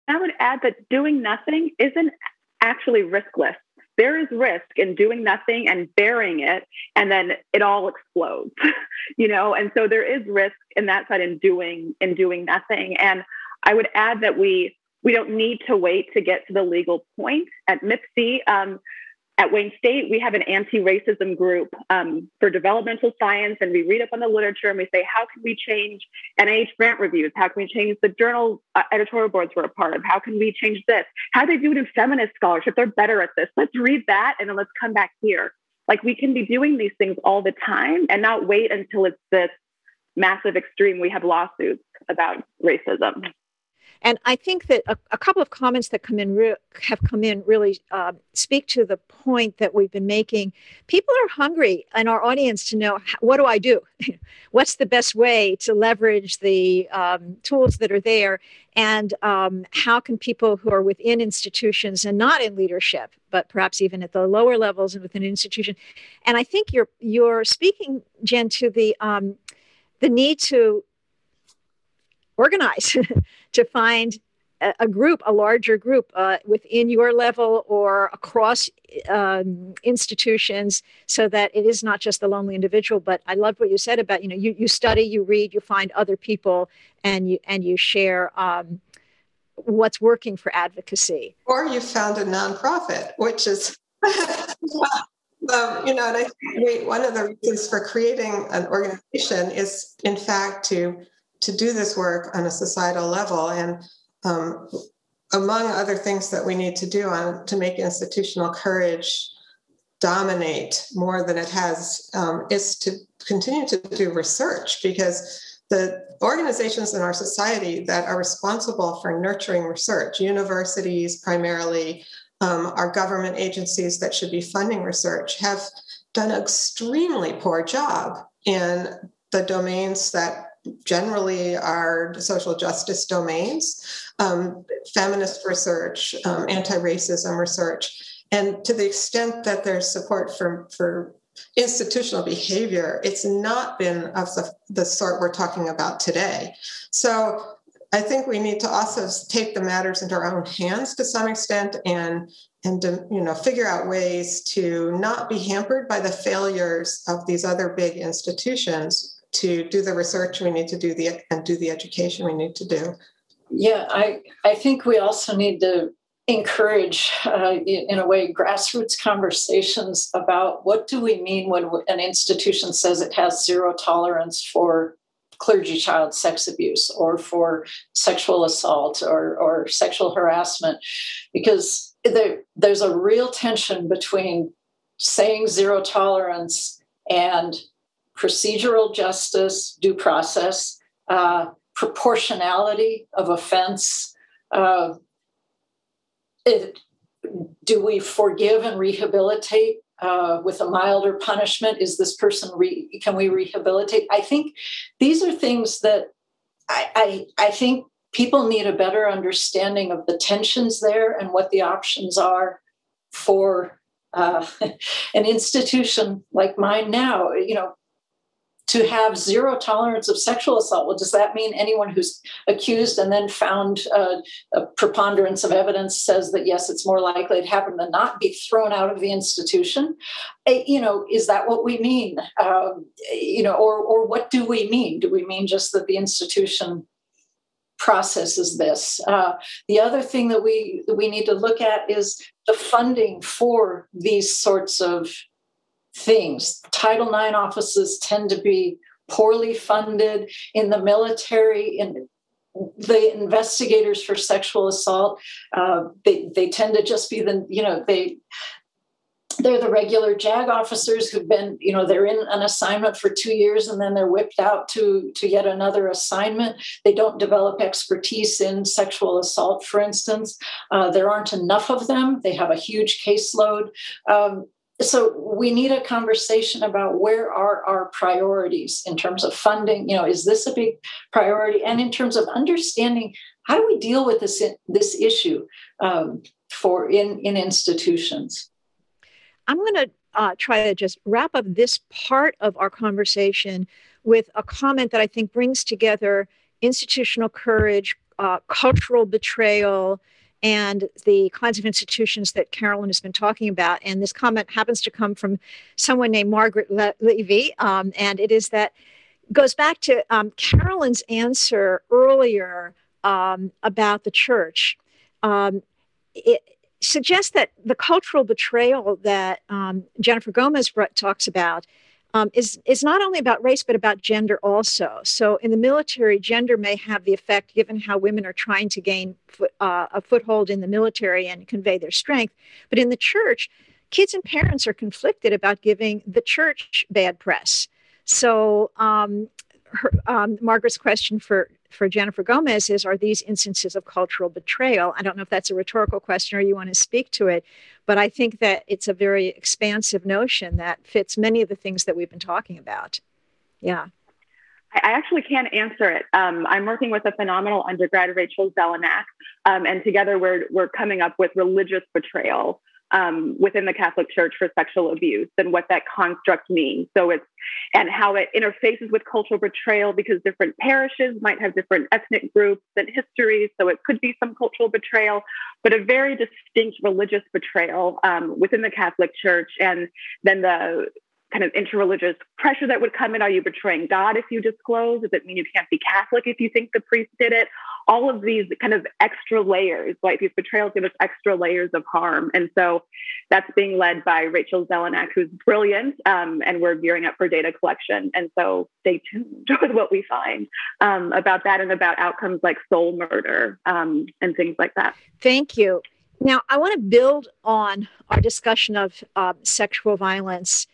I would add that doing nothing isn't actually riskless. There is risk in doing nothing and bearing it, and then it all explodes, *laughs* you know. And so there is risk in that side in doing in doing nothing. And I would add that we we don't need to wait to get to the legal point. At MIPC, um, at Wayne State, we have an anti-racism group um, for developmental science, and we read up on the literature and we say, how can we change NIH grant reviews? How can we change the journal uh, editorial boards we're a part of? How can we change this? How do they do it in feminist scholarship? They're better at this. Let's read that, and then let's come back here. Like we can be doing these things all the time and not wait until it's this massive extreme. We have lawsuits about racism. And I think that a, a couple of comments that come in re- have come in really uh, speak to the point that we've been making. People are hungry in our audience to know what do I do? *laughs* What's the best way to leverage the um, tools that are there? And um, how can people who are within institutions and not in leadership, but perhaps even at the lower levels and within an institution? And I think you're you're speaking, Jen, to the um, the need to organize *laughs* to find a, a group, a larger group uh, within your level or across um, institutions so that it is not just the lonely individual. But I love what you said about, you know, you, you study, you read, you find other people and you, and you share um, what's working for advocacy. Or you found a nonprofit, which is *laughs* Um, you know, and I think one of the reasons for creating an organization is, in fact, to to do this work on a societal level. And um, among other things that we need to do on to make institutional courage dominate more than it has um, is to continue to do research because the organizations in our society that are responsible for nurturing research, universities primarily, um, our government agencies that should be funding research, have done an extremely poor job in the domains that generally are social justice domains, um, feminist research, um, anti-racism research, and to the extent that there's support for for institutional behavior, it's not been of the, the sort we're talking about today. So I think we need to also take the matters into our own hands to some extent and and to, you know figure out ways to not be hampered by the failures of these other big institutions to do the research we need to do the and do the education we need to do. Yeah, I, I think we also need to encourage, uh, in a way, grassroots conversations about what do we mean when an institution says it has zero tolerance for clergy child sex abuse or for sexual assault or, or sexual harassment, because there, there's a real tension between saying zero tolerance and procedural justice, due process, uh, proportionality of offense. Uh, it, do we forgive and rehabilitate uh, with a milder punishment? Is this person re- can we rehabilitate? I think these are things that I, I, I think people need a better understanding of the tensions there and what the options are for uh, *laughs* an institution like mine now. You know, to have zero tolerance of sexual assault. Well, does that mean anyone who's accused and then found uh, a preponderance of evidence says that yes, it's more likely it happened than not be thrown out of the institution? Uh, you know, is that what we mean? Um, you know, or or what do we mean? Do we mean just that the institution processes this? Uh, the other thing that we that we need to look at is the funding for these sorts of things. Title IX offices tend to be poorly funded in the military, in the investigators for sexual assault. Uh, they they tend to just be the you know they they're the regular JAG officers who've been, you know, they're in an assignment for two years and then they're whipped out to, to yet another assignment. They don't develop expertise in sexual assault, for instance. Uh, there aren't enough of them. They have a huge caseload. Um, so we need a conversation about where are our priorities in terms of funding you know is this a big priority? And in terms of understanding how do we deal with this this issue um, for in in institutions. I'm going to uh, try to just wrap up this part of our conversation with a comment that i think brings together institutional courage uh, cultural betrayal and the kinds of institutions that Carolyn has been talking about. And this comment happens to come from someone named Margaret Le- Levi, um, and it is that goes back to um, Carolyn's answer earlier um, about the church. Um, it suggests that the cultural betrayal that um, Jennifer Gomez talks about um, is is not only about race but about gender also. So in the military, gender may have the effect, given how women are trying to gain foot, uh, a foothold in the military and convey their strength. But in the church, kids and parents are conflicted about giving the church bad press. So um, her, um, Margaret's question for for Jennifer Gomez is Are these instances of cultural betrayal? I don't know if that's a rhetorical question or you want to speak to it, but I think that it's a very expansive notion that fits many of the things that we've been talking about. Yeah. I actually can't answer it. Um, I'm working with a phenomenal undergrad, Rachel Zelenak, um, and together we're, we're coming up with religious betrayal um, within the Catholic Church for sexual abuse and what that construct means. So it's and how it interfaces with cultural betrayal because different parishes might have different ethnic groups and histories. So it could be some cultural betrayal, but a very distinct religious betrayal um, within the Catholic Church, and then the kind of interreligious pressure that would come in. Are you betraying God if you disclose? Does it mean you can't be Catholic if you think the priest did it? All of these kind of extra layers, like these betrayals give us extra layers of harm. And so that's being led by Rachel Zelenak, who's brilliant. Um, and we're gearing up for data collection. And so stay tuned *laughs* with what we find um, about that and about outcomes like soul murder um, and things like that. Thank you. Now, I want to build on our discussion of uh, sexual violence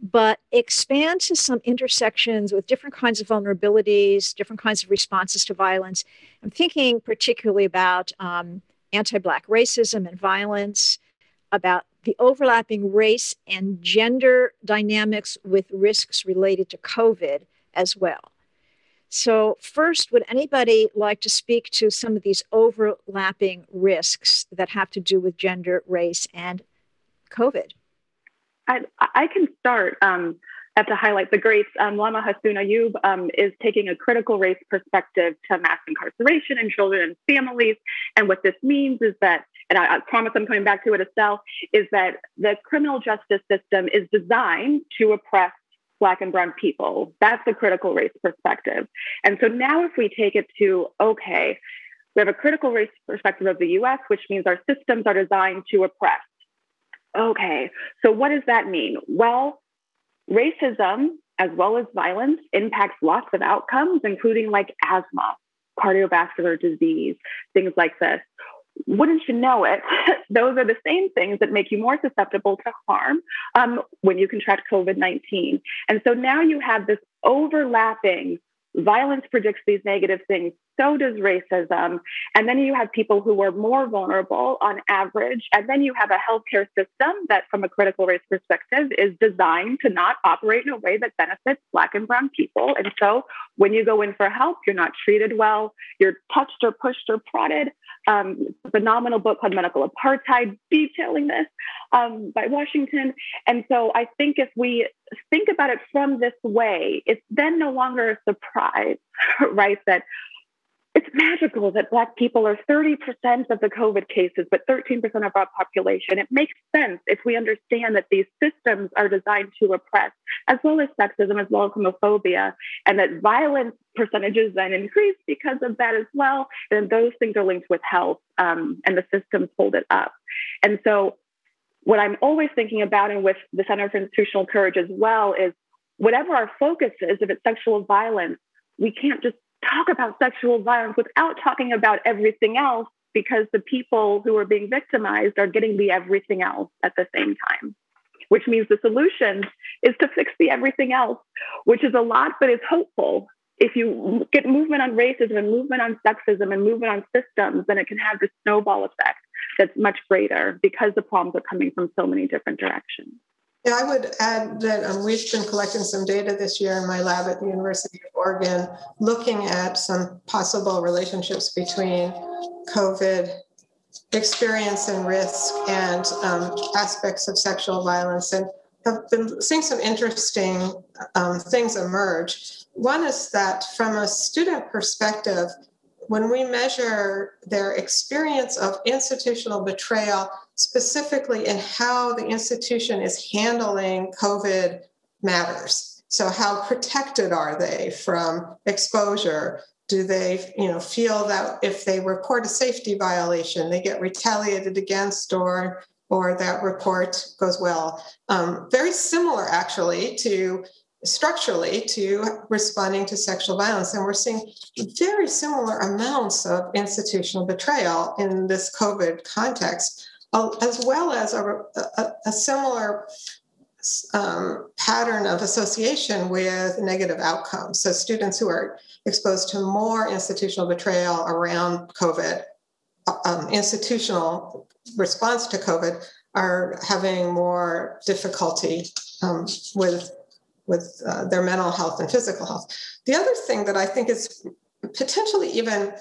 but expand to some intersections with different kinds of vulnerabilities, different kinds of responses to violence. I'm thinking particularly about um, anti Black racism and violence, about the overlapping race and gender dynamics with risks related to COVID as well. So, first, would anybody like to speak to some of these overlapping risks that have to do with gender, race, and COVID? I, I can start. Um, I have to highlight the greats. Um, Lama Hassoun Ayoub um, is taking a critical race perspective to mass incarceration and children and families. And what this means is that, and I, I promise I'm coming back to it, Estelle, is that the criminal justice system is designed to oppress Black and Brown people. That's the critical race perspective. And so now, if we take it to, okay, We have a critical race perspective of the US, which means our systems are designed to oppress. Okay, so what does that mean? Well, racism as well as violence impacts lots of outcomes, including like asthma, cardiovascular disease, things like this. Wouldn't you know it? *laughs* Those are the same things that make you more susceptible to harm um, when you contract COVID 19. And so now you have this overlapping violence predicts these negative things so does racism. And then you have people who are more vulnerable on average. And then you have a healthcare system that, from a critical race perspective, is designed to not operate in a way that benefits Black and Brown people. And so when you go in for help, you're not treated well, you're touched or pushed or prodded. Um, phenomenal book called Medical Apartheid detailing this um, by Washington. And so I think if we think about it from this way, it's then no longer a surprise, *laughs* right? That it's magical that Black people are 30% of the COVID cases, but 13% of our population. It makes sense if we understand that these systems are designed to oppress, as well as sexism, as well as homophobia, and that violence percentages then increase because of that as well. And those things are linked with health, um, and the systems hold it up. And so, what I'm always thinking about, and with the Center for Institutional Courage as well, is whatever our focus is, if it's sexual violence, we can't just talk about sexual violence without talking about everything else because the people who are being victimized are getting the everything else at the same time, which means the solution is to fix the everything else, which is a lot, but it's hopeful. If you get movement on racism and movement on sexism and movement on systems, then it can have the snowball effect that's much greater because the problems are coming from so many different directions. Yeah, I would add that um, we've been collecting some data this year in my lab at the University of Oregon, looking at some possible relationships between COVID experience and risk and um, aspects of sexual violence, and have been seeing some interesting um, things emerge. One is that from a student perspective, when we measure their experience of institutional betrayal, specifically in how the institution is handling COVID matters. So, how protected are they from exposure? Do they, you know, feel that if they report a safety violation, they get retaliated against, or or that report goes well? Um, very similar, actually, to structurally to responding to sexual violence. And we're seeing very similar amounts of institutional betrayal in this COVID context, as well as a, a, a similar um, pattern of association with negative outcomes. So, students who are exposed to more institutional betrayal around COVID, um, institutional response to COVID, are having more difficulty um, with with uh, their mental health and physical health. The other thing that I think is potentially even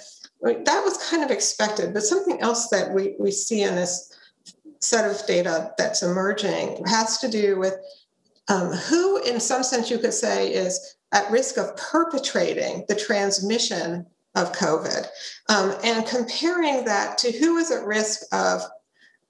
that was kind of expected, but something else that we, we see in this set of data that's emerging has to do with um, who, in some sense, you could say is at risk of perpetrating the transmission of COVID, um, and comparing that to who is at risk of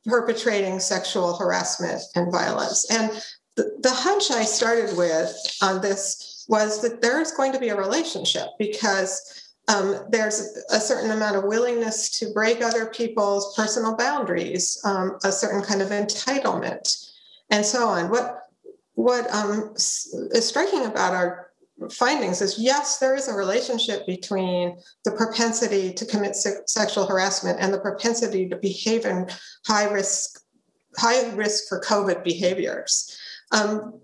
perpetrating sexual harassment and violence. And the, hunch I started with on this was that there's going to be a relationship because um, there's a certain amount of willingness to break other people's personal boundaries, um, a certain kind of entitlement, and so on. What what um, is striking about our findings is yes, there is a relationship between the propensity to commit se- sexual harassment and the propensity to behave in high risk high risk for COVID behaviors. Um,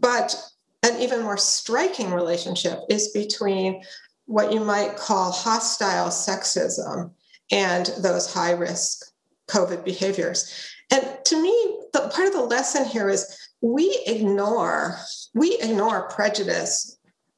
but an even more striking relationship is between what you might call hostile sexism and those high risk COVID behaviors. And to me, the part of the lesson here is we ignore we ignore prejudice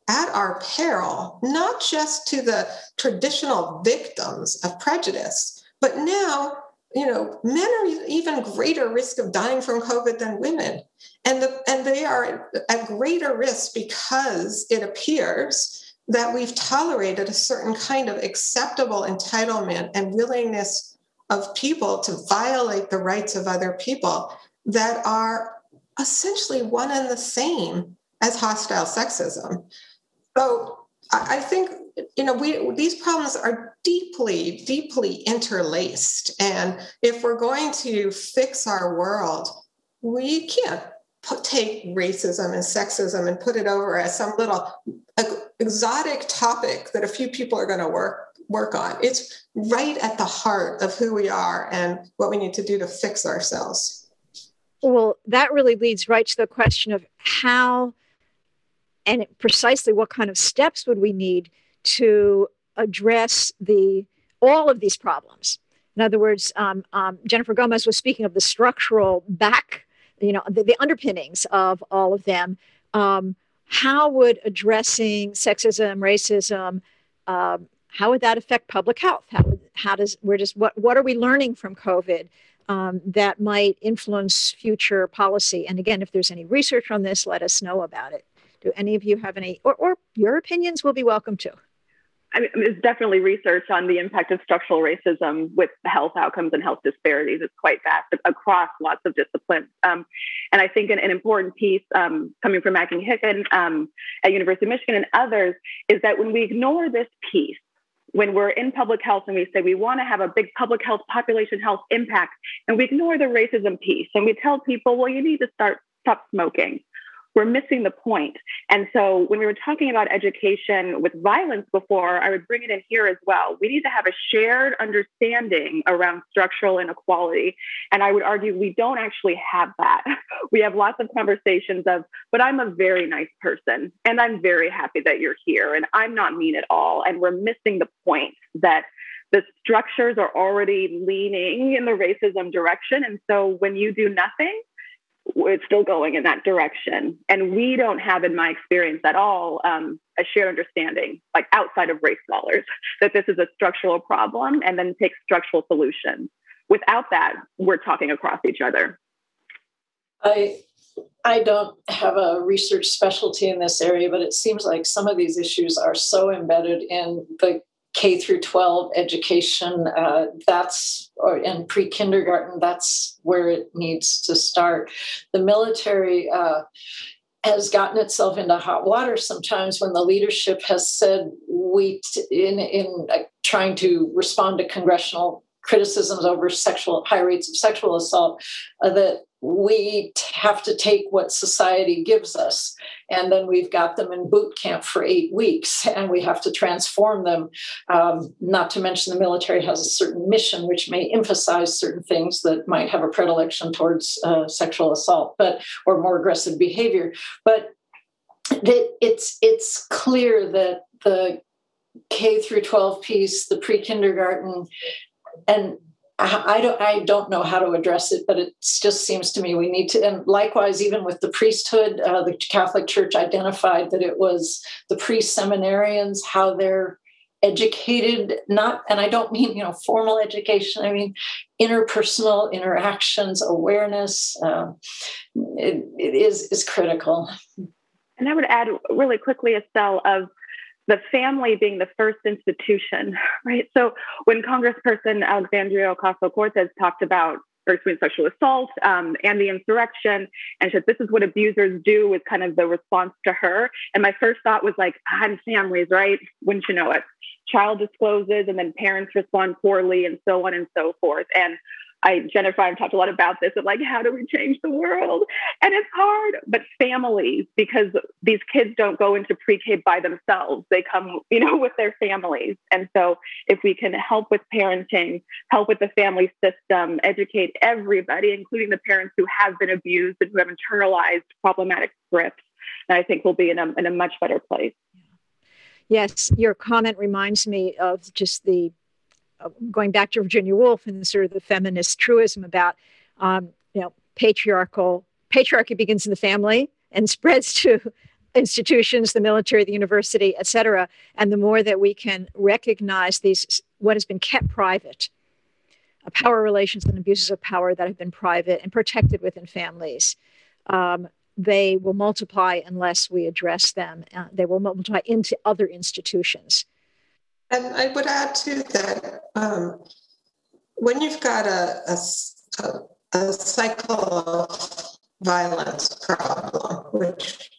at our peril, not just to the traditional victims of prejudice, but now you know, men are even greater risk of dying from COVID than women. And, the, and they are at greater risk because it appears that we've tolerated a certain kind of acceptable entitlement and willingness of people to violate the rights of other people that are essentially one and the same as hostile sexism. So I think you know, we these problems are deeply, deeply interlaced. And if we're going to fix our world, we can't put, take racism and sexism and put it over as some little exotic topic that a few people are going to work work on. It's right at the heart of who we are and what we need to do to fix ourselves. Well, that really leads right to the question of how and precisely what kind of steps would we need to address the all of these problems. In other words, um, um, Jennifer Gomez was speaking of the structural back, you know, the, the underpinnings of all of them. Um, how would addressing sexism, racism, uh, how would that affect public health? How, how does we're just what what are we learning from COVID um, that might influence future policy? And again, if there's any research on this, let us know about it. Do any of you have any, or, or your opinions will be welcome too? I mean, there's definitely research on the impact of structural racism with health outcomes and health disparities. It's quite vast across lots of disciplines. Um, and I think an, an important piece um, coming from Maggie Hicken um, at University of Michigan and others is that when we ignore this piece, when we're in public health and we say we want to have a big public health, population health impact, and we ignore the racism piece and we tell people, well, you need to start stop smoking we're missing the point. And so when we were talking about education with violence before, I would bring it in here as well. We need to have a shared understanding around structural inequality. And I would argue we don't actually have that. *laughs* We have lots of conversations of, but I'm a very nice person and I'm very happy that you're here and I'm not mean at all. And we're missing the point that the structures are already leaning in the racism direction. And so when you do nothing, it's still going in that direction. And we don't have, in my experience at all, um, a shared understanding, like outside of race scholars, *laughs* that this is a structural problem and then take structural solutions. Without that, we're talking across each other. I I don't have a research specialty in this area, but it seems like some of these issues are so embedded in the K through 12 education, uh, that's, or in pre kindergarten, that's where it needs to start. The military uh, has gotten itself into hot water sometimes when the leadership has said, we, t- in, in uh, trying to respond to congressional criticisms over sexual high rates of sexual assault, uh, that we have to take what society gives us. And then we've got them in boot camp for eight weeks and we have to transform them. Um, not to mention the military has a certain mission which may emphasize certain things that might have a predilection towards uh, sexual assault but or more aggressive behavior. But that it's it's clear that the K through 12 piece, the pre kindergarten, and I don't I don't know how to address it, but it just seems to me we need to. And likewise, even with the priesthood, uh, the Catholic Church identified that it was the priest seminarians how they're educated not and i don't mean you know formal education i mean interpersonal interactions awareness uh, it, it is is critical and i would add really quickly a cell of the family being the first institution, *laughs* right? So when Congressperson Alexandria Ocasio Cortez talked about between sexual assault um, and the insurrection, and said this is what abusers do, was kind of the response to her. And my first thought was like, I'm families, right? Wouldn't you know it? Child discloses, and then parents respond poorly, and so on and so forth. And I, Jennifer, I've talked a lot about this of like, how do we change the world? And it's hard, but families, because these kids don't go into pre K by themselves, they come, you know, *laughs* with their families. And so if we can help with parenting, help with the family system, educate everybody, including the parents who have been abused and who have internalized problematic scripts, I think we'll be in a, in a much better place. Yes, your comment reminds me of just the going back to Virginia Woolf and sort of the feminist truism about, um, you know, patriarchal patriarchy begins in the family and *laughs* spreads to institutions, the military, the university, et cetera. And the more that we can recognize these, what has been kept private, uh, power relations and abuses of power that have been private and protected within families, um, they will multiply unless we address them. Uh, they will multiply into other institutions. And I would add too that um, when you've got a, a, a cycle of violence problem, which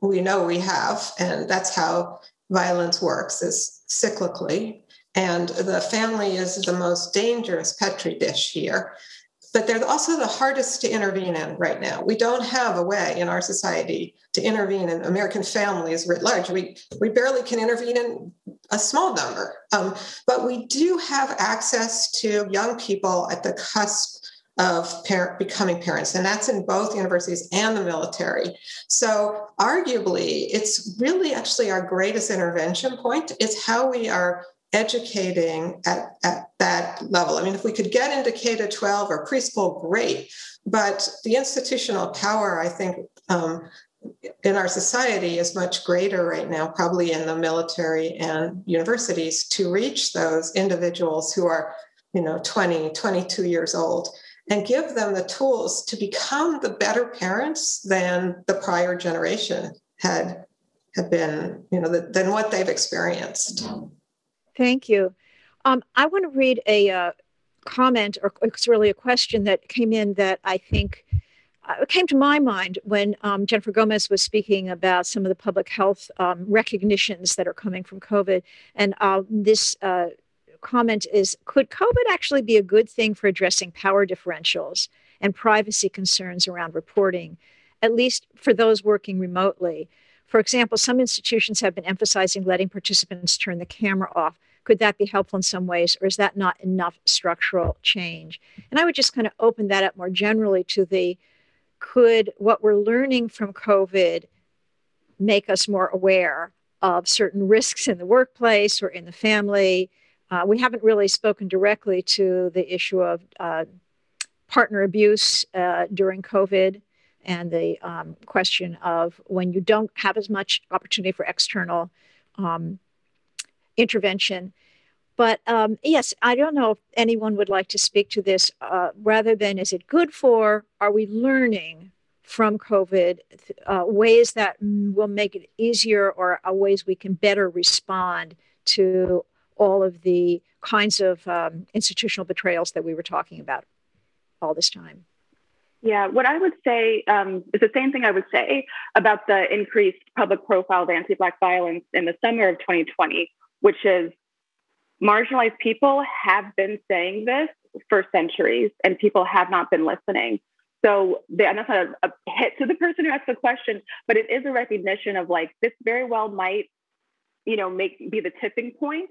we know we have, and that's how violence works is cyclically, and the family is the most dangerous petri dish here. But they're also the hardest to intervene in right now. We don't have a way in our society to intervene in American families writ large. We, we barely can intervene in a small number. Um, but we do have access to young people at the cusp of parent, becoming parents, and that's in both universities and the military. So, arguably, it's really actually our greatest intervention point is how we are educating at, at that level. I mean, if we could get into K to 12 or preschool, great. But the institutional power, I think, um, in our society is much greater right now, probably in the military and universities, to reach those individuals who are, you know, 20, 22 years old and give them the tools to become the better parents than the prior generation had had been, you know, the, than what they've experienced. Thank you. Um, I want to read a uh, comment, or it's really a question that came in that I think uh, came to my mind when um, Jennifer Gomez was speaking about some of the public health um, recognitions that are coming from COVID. And uh, this comment is Could COVID actually be a good thing for addressing power differentials and privacy concerns around reporting, at least for those working remotely? For example, some institutions have been emphasizing letting participants turn the camera off. Could that be helpful in some ways, or is that not enough structural change? And I would just kind of open that up more generally to the could what we're learning from COVID make us more aware of certain risks in the workplace or in the family? Uh, we haven't really spoken directly to the issue of uh, partner abuse uh, during COVID and the um, question of when you don't have as much opportunity for external um, intervention. But um, yes, I don't know if anyone would like to speak to this uh, rather than is it good for, are we learning from COVID uh, ways that will make it easier or ways we can better respond to all of the kinds of um, institutional betrayals that we were talking about all this time. Yeah, what I would say um, is the same thing I would say about the increased public profile of anti Black violence in the summer of 2020, which is marginalized people have been saying this for centuries and people have not been listening. So they, I'm not a, a hit to the person who asked the question, but it is a recognition of like this very well might, you know, make be the tipping point.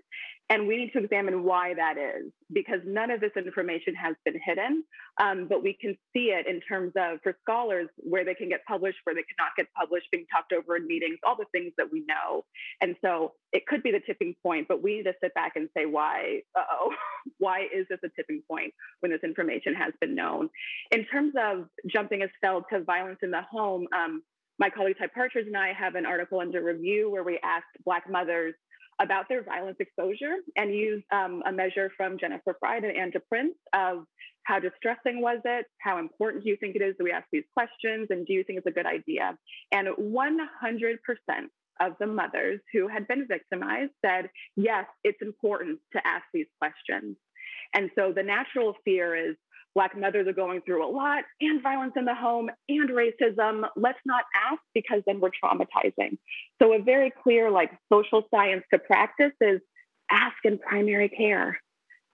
And we need to examine why that is, because none of this information has been hidden. Um, but we can see it in terms of, for scholars, where they can get published, where they cannot get published, being talked over in meetings, all the things that we know. And so it could be the tipping point, but we need to sit back and say, why, oh, *laughs* why is this a tipping point when this information has been known? In terms of jumping a Estelle to violence in the home, um, my colleague Ty Partridge and I have an article under review where we asked Black mothers about their violence exposure and use um, a measure from Jennifer Freyd and Anne DePrince of how distressing was it? How important do you think it is that we ask these questions? And do you think it's a good idea? And 100% of the mothers who had been victimized said, yes, it's important to ask these questions. And so the natural fear is Black mothers are going through a lot and violence in the home and racism. Let's not ask because then we're traumatizing. So, a very clear, like, social science to practice is ask in primary care.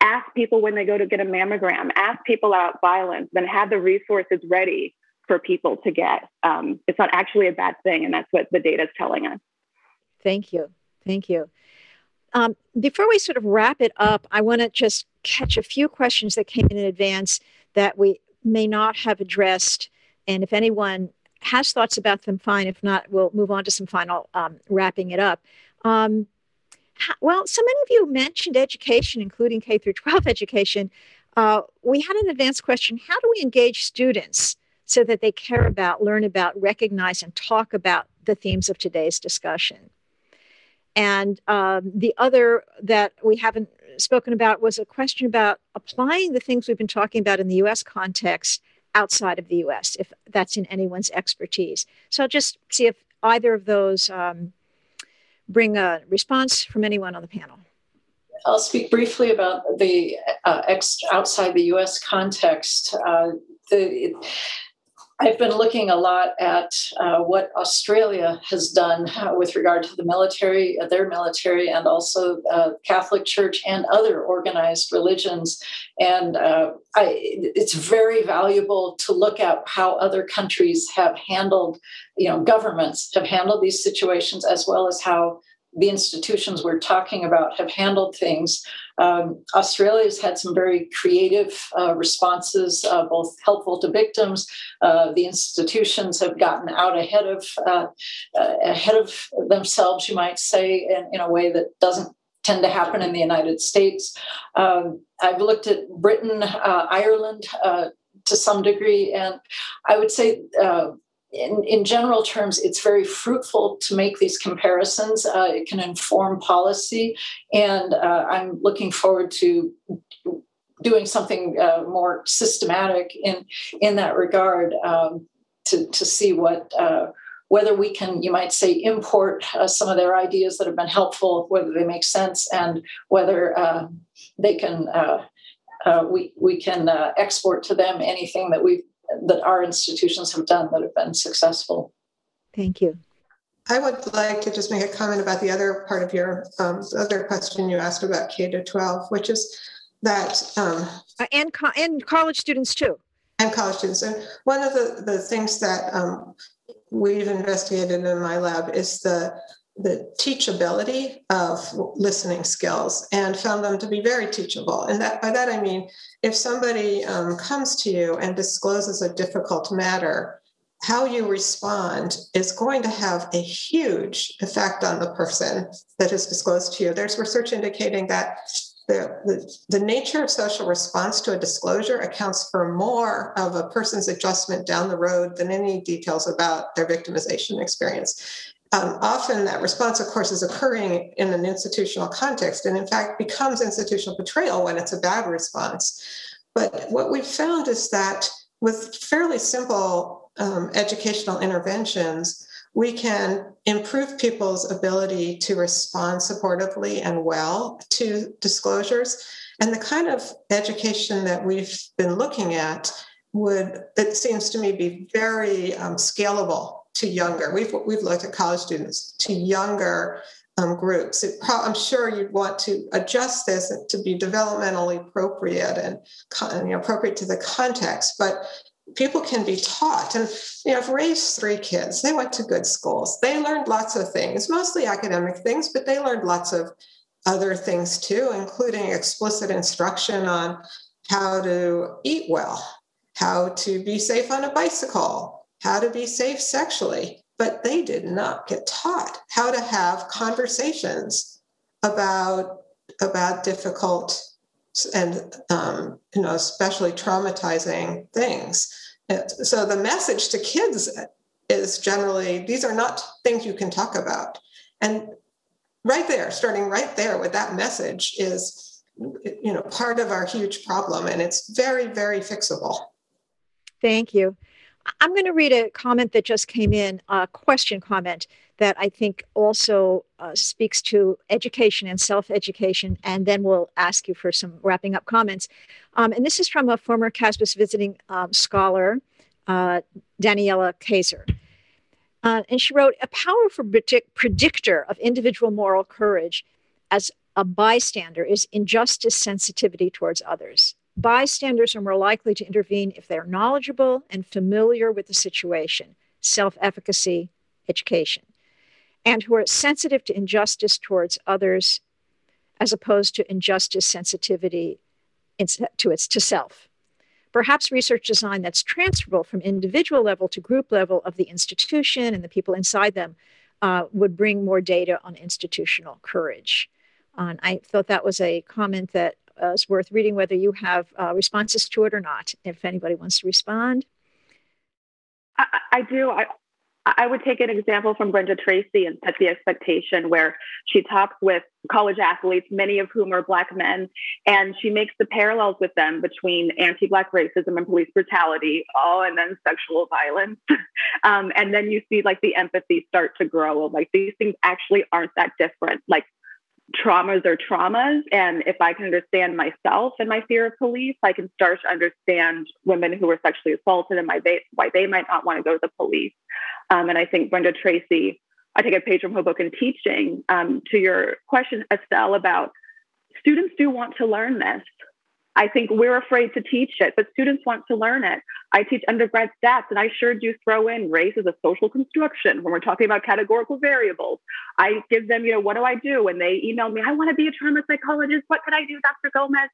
Ask people when they go to get a mammogram, ask people about violence, then have the resources ready for people to get. Um, it's not actually a bad thing. And that's what the data is telling us. Thank you. Thank you. Um, before we sort of wrap it up, I want to just catch a few questions that came in in advance that we may not have addressed. And if anyone has thoughts about them, fine. If not, we'll move on to some final um, wrapping it up. Um, well, so many of you mentioned education, including K through 12 education. Uh, we had an advanced question How do we engage students so that they care about, learn about, recognize, and talk about the themes of today's discussion? And um, the other that we haven't spoken about was a question about applying the things we've been talking about in the US context outside of the US, if that's in anyone's expertise. So I'll just see if either of those um, bring a response from anyone on the panel. I'll speak briefly about the uh, ex- outside the US context. Uh, the, I've been looking a lot at uh, what Australia has done uh, with regard to the military, uh, their military, and also uh, Catholic Church and other organized religions. And I, it's very valuable to look at how other countries have handled, you know, governments have handled these situations, as well as how the institutions we're talking about have handled things. Um, Australia's had some very creative uh, responses, uh, both helpful to victims. Uh, the institutions have gotten out ahead of uh, uh, ahead of themselves, you might say, in, in, a way that doesn't tend to happen in the United States. Um, I've looked at Britain, uh, Ireland. to some degree, and I would say in, in general terms, it's very fruitful to make these comparisons. Uh, it can inform policy, and uh, I'm looking forward to doing something uh, more systematic in in that regard um, to to see what. Uh, whether we can, you might say, import uh, some of their ideas that have been helpful, whether they make sense, and whether uh, they can we we can export to them anything that we've that our institutions have done that have been successful. Thank you. I would like to just make a comment about the other part of your um, other question you asked about K to 12, which is that. Um, uh, and, co- and college students too. And college students. And one of the, the things that um, we've investigated in my lab is the the teachability of listening skills and found them to be very teachable. And that by that I mean, if somebody um, comes to you and discloses a difficult matter, how you respond is going to have a huge effect on the person that is disclosed to you. There's research indicating that the, the, the, nature of social response to a disclosure accounts for more of a person's adjustment down the road than any details about their victimization experience um, often that response, of course, is occurring in an institutional context and, in fact, becomes institutional betrayal when it's a bad response. But what we've found is that with fairly simple um, educational interventions, we can improve people's ability to respond supportively and well to disclosures. And the kind of education that we've been looking at would, it seems to me, be very um, scalable to younger. We've we've looked at college students to younger um, groups. Pro- I'm sure you'd want to adjust this to be developmentally appropriate and you know, appropriate to the context, but people can be taught. And you know, I've raised three kids. They went to good schools. They learned lots of things, mostly academic things, but they learned lots of other things too, including explicit instruction on how to eat well, how to be safe on a bicycle, how to be safe sexually, but they did not get taught how to have conversations about about difficult and um, you know especially traumatizing things. So the message to kids is generally these are not things you can talk about, and right there, starting right there with that message is you know part of our huge problem, and it's very very fixable. Thank you. I'm going to read a comment that just came in, a question comment that I think also uh, speaks to education and self education, and then we'll ask you for some wrapping up comments. Um, and this is from a former CASBS visiting um, scholar, uh, Daniela Kaiser. Uh, and she wrote, A powerful predict- predictor of individual moral courage as a bystander is injustice sensitivity towards others. Bystanders are more likely to intervene if they're knowledgeable and familiar with the situation, self efficacy, education, and who are sensitive to injustice towards others as opposed to injustice sensitivity to its to self. Perhaps research design that's transferable from individual level to group level of the institution and the people inside them uh, would bring more data on institutional courage. Uh, I thought that was a comment that uh, is worth reading, whether you have uh, responses to it or not. If anybody wants to respond, I, I do. I, I would take an example from Brenda Tracy and set the expectation where she talks with college athletes, many of whom are Black men, and she makes the parallels with them between anti Black racism and police brutality, oh, and then sexual violence. *laughs* um, and then you see like the empathy start to grow. Like these things actually aren't that different. Like traumas are traumas. And if I can understand myself and my fear of police, I can start to understand women who were sexually assaulted and why they might not want to go to the police. Um, and I think Brenda Tracy, I take a page from her book in teaching um, to your question, Estelle, about students do want to learn this. I think we're afraid to teach it, but students want to learn it. I teach undergrad stats, and I sure do throw in race as a social construction when we're talking about categorical variables. I give them, you know, what do I do? And they email me, I want to be a trauma psychologist. What can I do, Dr. Gomez?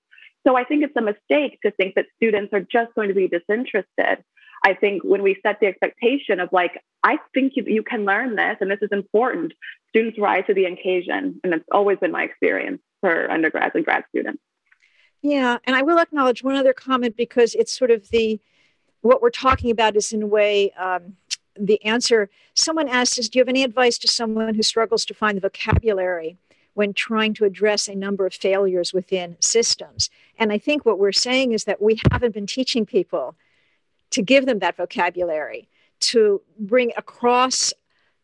So I think it's a mistake to think that students are just going to be disinterested. I think when we set the expectation of like, I think you, you can learn this and this is important, students rise to the occasion. And it's always been my experience for undergrads and grad students. Yeah, and I will acknowledge one other comment because it's sort of the what we're talking about is in a way um, the answer. Someone asked us, "Do you have any advice to someone who struggles to find the vocabulary when trying to address a number of failures within systems?" And I think what we're saying is that we haven't been teaching people to give them that vocabulary to bring across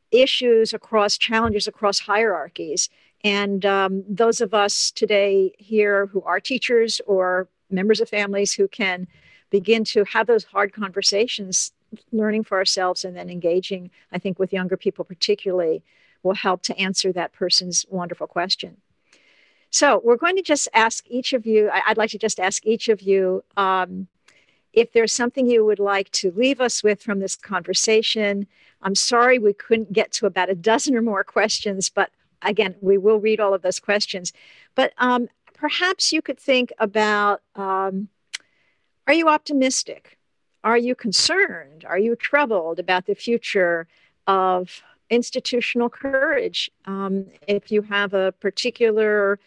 issues, across challenges, across hierarchies, and um, those of us today here who are teachers or members of families who can begin to have those hard conversations, learning for ourselves and then engaging, I think, with younger people particularly, will help to answer that person's wonderful question. So, we're going to just ask each of you, I'd like to just ask each of you um, if there's something you would like to leave us with from this conversation. I'm sorry we couldn't get to about a dozen or more questions, but again, we will read all of those questions. But um, perhaps you could think about um, are you optimistic? Are you concerned? Are you troubled about the future of institutional courage? Um, if you have a particular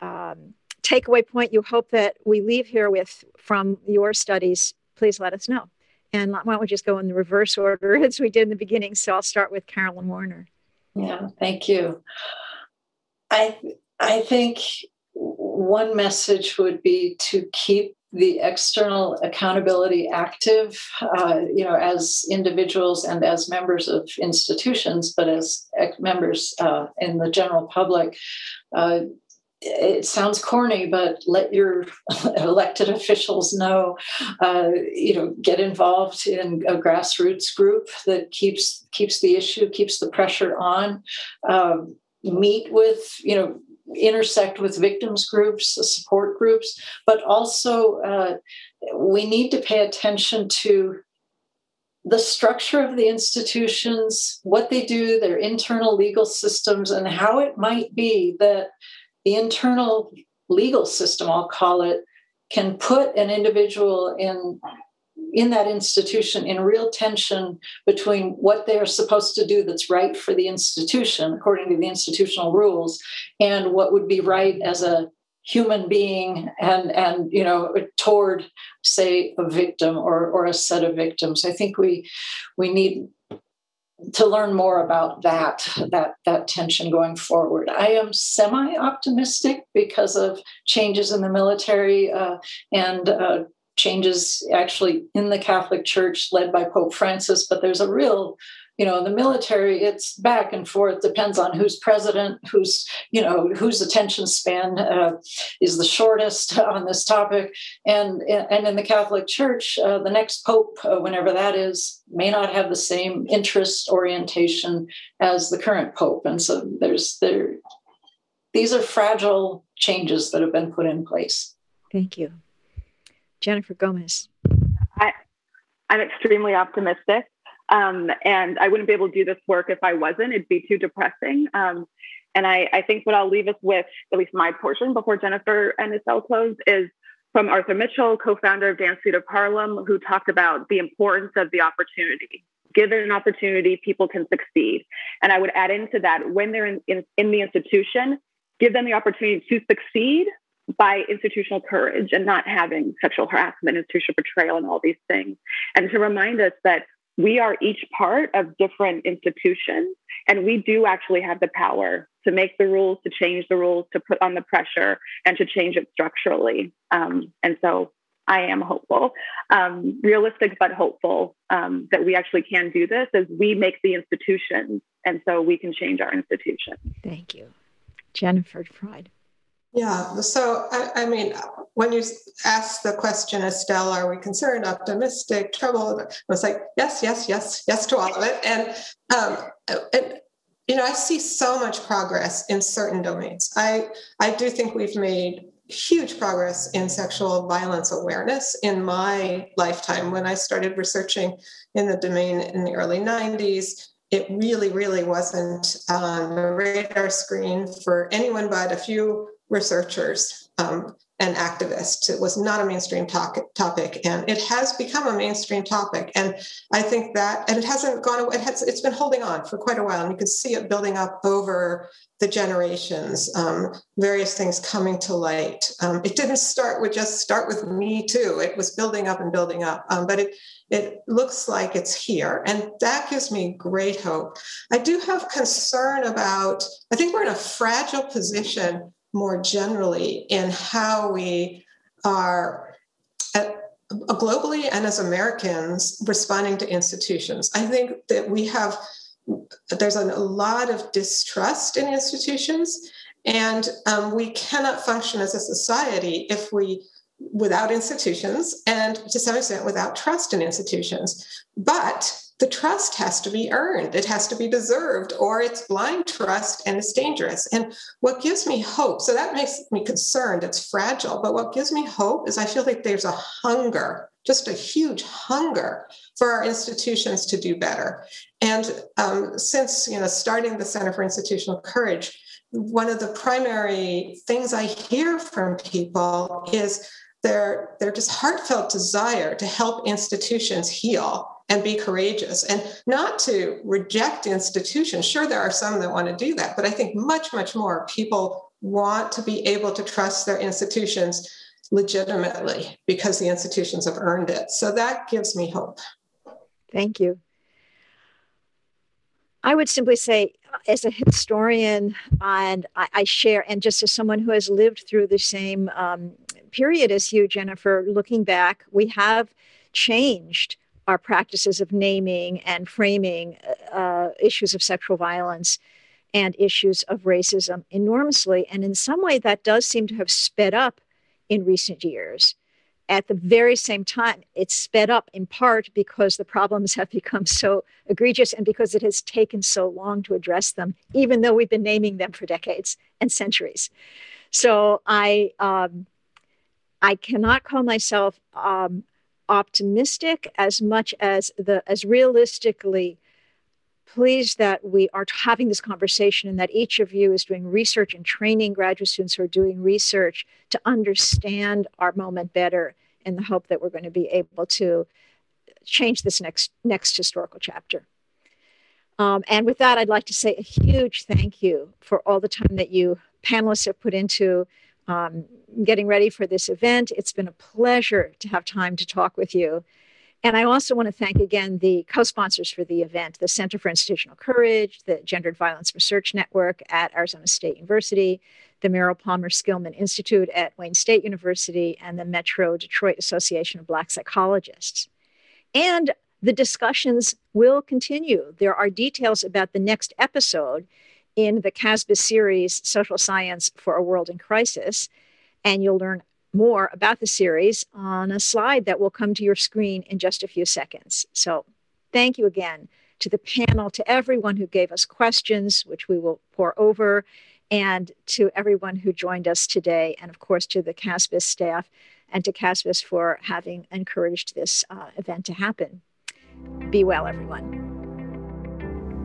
um, takeaway point you hope that we leave here with from your studies, please let us know. And why don't we just go in the reverse order *laughs* as we did in the beginning? So I'll start with Carolyn Warner. Yeah, thank you. I I think one message would be to keep the external accountability active, uh, you know, as individuals and as members of institutions, but as members uh, in the general public. Uh, it sounds corny, but let your *laughs* elected officials know. Uh, you know, get involved in a grassroots group that keeps keeps the issue, keeps the pressure on. Um, meet with you know intersect with victims groups, support groups, but also uh, we need to pay attention to the structure of the institutions, what they do, their internal legal systems, and how it might be that the internal legal system, I'll call it, can put an individual in in that institution in real tension between what they're supposed to do that's right for the institution according to the institutional rules and what would be right as a human being and and you know toward say a victim or or a set of victims. I think we we need to learn more about that that that tension going forward. I am semi optimistic because of changes in the military uh, and uh, changes actually in the Catholic Church led by Pope Francis. But there's a real you know in the military it's back and forth depends on who's president who's you know whose attention span uh, is the shortest *laughs* on this topic. And and in the catholic church uh, the next pope uh, whenever that is may not have the same interest orientation as the current pope. And so there's there these are fragile changes that have been put in place. Thank you. Jennifer gomez. I, i'm extremely optimistic um, and I wouldn't be able to do this work if I wasn't. It'd be too depressing. Um, and I, I, think what I'll leave us with, at least my portion before Jennifer and Estelle close, is from Arthur Mitchell, co-founder of Dance Theater of Harlem, who talked about the importance of the opportunity. Given an opportunity, people can succeed. And I would add into that when they're in, in, in the institution, give them the opportunity to succeed by institutional courage and not having sexual harassment, institutional betrayal, and all these things. And to remind us that we are each part of different institutions and we do actually have the power to make the rules to change the rules to put on the pressure and to change it structurally. Um, and so i am hopeful um, realistic but hopeful um, that we actually can do this as we make the institutions and so we can change our institutions. Thank you. Jennifer Freyd. Yeah, so I, I, mean, when you ask the question, Estelle, are we concerned, optimistic, troubled? I was like, yes, yes, yes, yes to all of it. And, um, and you know, I see so much progress in certain domains. I I do think we've made huge progress in sexual violence awareness in my lifetime. When I started researching in the domain in the early 90s, it really, really wasn't on the radar screen for anyone but a few researchers um, and activists. It was not a mainstream topic, and it has become a mainstream topic. And I think that, and it hasn't gone away. It has, it's been holding on for quite a while, and you can see it building up over the generations. Um, various things coming to light. Um, it didn't start with just start with me too. It was building up and building up, um, but it it looks like it's here, and that gives me great hope. I do have concern about. I think we're in a fragile position more generally in how we are at, globally and as Americans responding to institutions. I think that we have there's a lot of distrust in institutions, and um, we cannot function as a society if we without institutions and to some extent without trust in institutions. But the trust has to be earned, it has to be deserved, or it's blind trust and it's dangerous. And what gives me hope, so that makes me concerned, it's fragile, but what gives me hope is I feel like there's a hunger, just a huge hunger for our institutions to do better. And um, since you know starting the Center for Institutional Courage, one of the primary things I hear from people is their, their just heartfelt desire to help institutions heal and be courageous and not to reject institutions. Sure, there are some that want to do that, but I think much, much more people want to be able to trust their institutions legitimately because the institutions have earned it. So that gives me hope. Thank you. I would simply say, as a historian, and I, I share, and just as someone who has lived through the same um, period as you, Jennifer, looking back, we have changed our practices of naming and framing uh, issues of sexual violence and issues of racism enormously. And in some way, that does seem to have sped up in recent years. At the very same time, it's sped up in part because the problems have *laughs* become so egregious and because it has taken so long to address them, even though we've been naming them for decades and centuries. So I, um, I cannot call myself um, optimistic as much as the as realistically pleased that we are having this conversation and that each of you is doing research and training graduate students who are doing research to understand our moment better in the hope that we're going to be able to change this next next historical chapter. Um, and with that, I'd like to say a huge thank you for all the time that you panelists have put into um, getting ready for this event. It's been a pleasure to have time to talk with you. And I also want to thank again the co sponsors for the event the Center for Institutional Courage, the Gendered Violence Research Network at Arizona State University, the Merrill Palmer Skillman Institute at Wayne State University, and the Metro Detroit Association of Black Psychologists. And the discussions will continue. There are details about the next episode in the CASBS series, Social Science for a World in Crisis. And you'll learn more about the series on a slide that will come to your screen in just a few seconds. So thank you again to the panel, to everyone who gave us questions, which we will pour over, and to everyone who joined us today, and of course to the CASBS staff and to CASBS for having encouraged this uh, event to happen. Be well, everyone.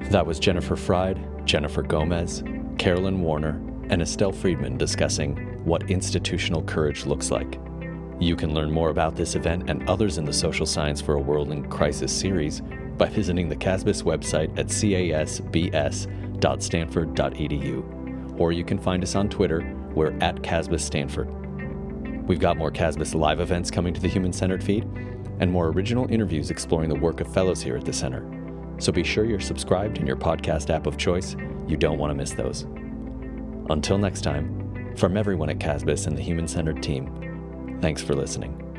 That was Jennifer Freyd, Jennifer Gomez, Carolyn Warner, and Estelle Freedman discussing what institutional courage looks like. You can learn more about this event and others in the Social Science for a World in Crisis series by visiting the CASBS website at casbs.stanford.edu. Or you can find us on Twitter, we're at CASBS Stanford. We've got more CASBS live events coming to the Human Centered feed, and more original interviews exploring the work of fellows here at the Center. So be sure you're subscribed in your podcast app of choice. You don't want to miss those. Until next time, from everyone at CASBS and the Human Centered team, thanks for listening.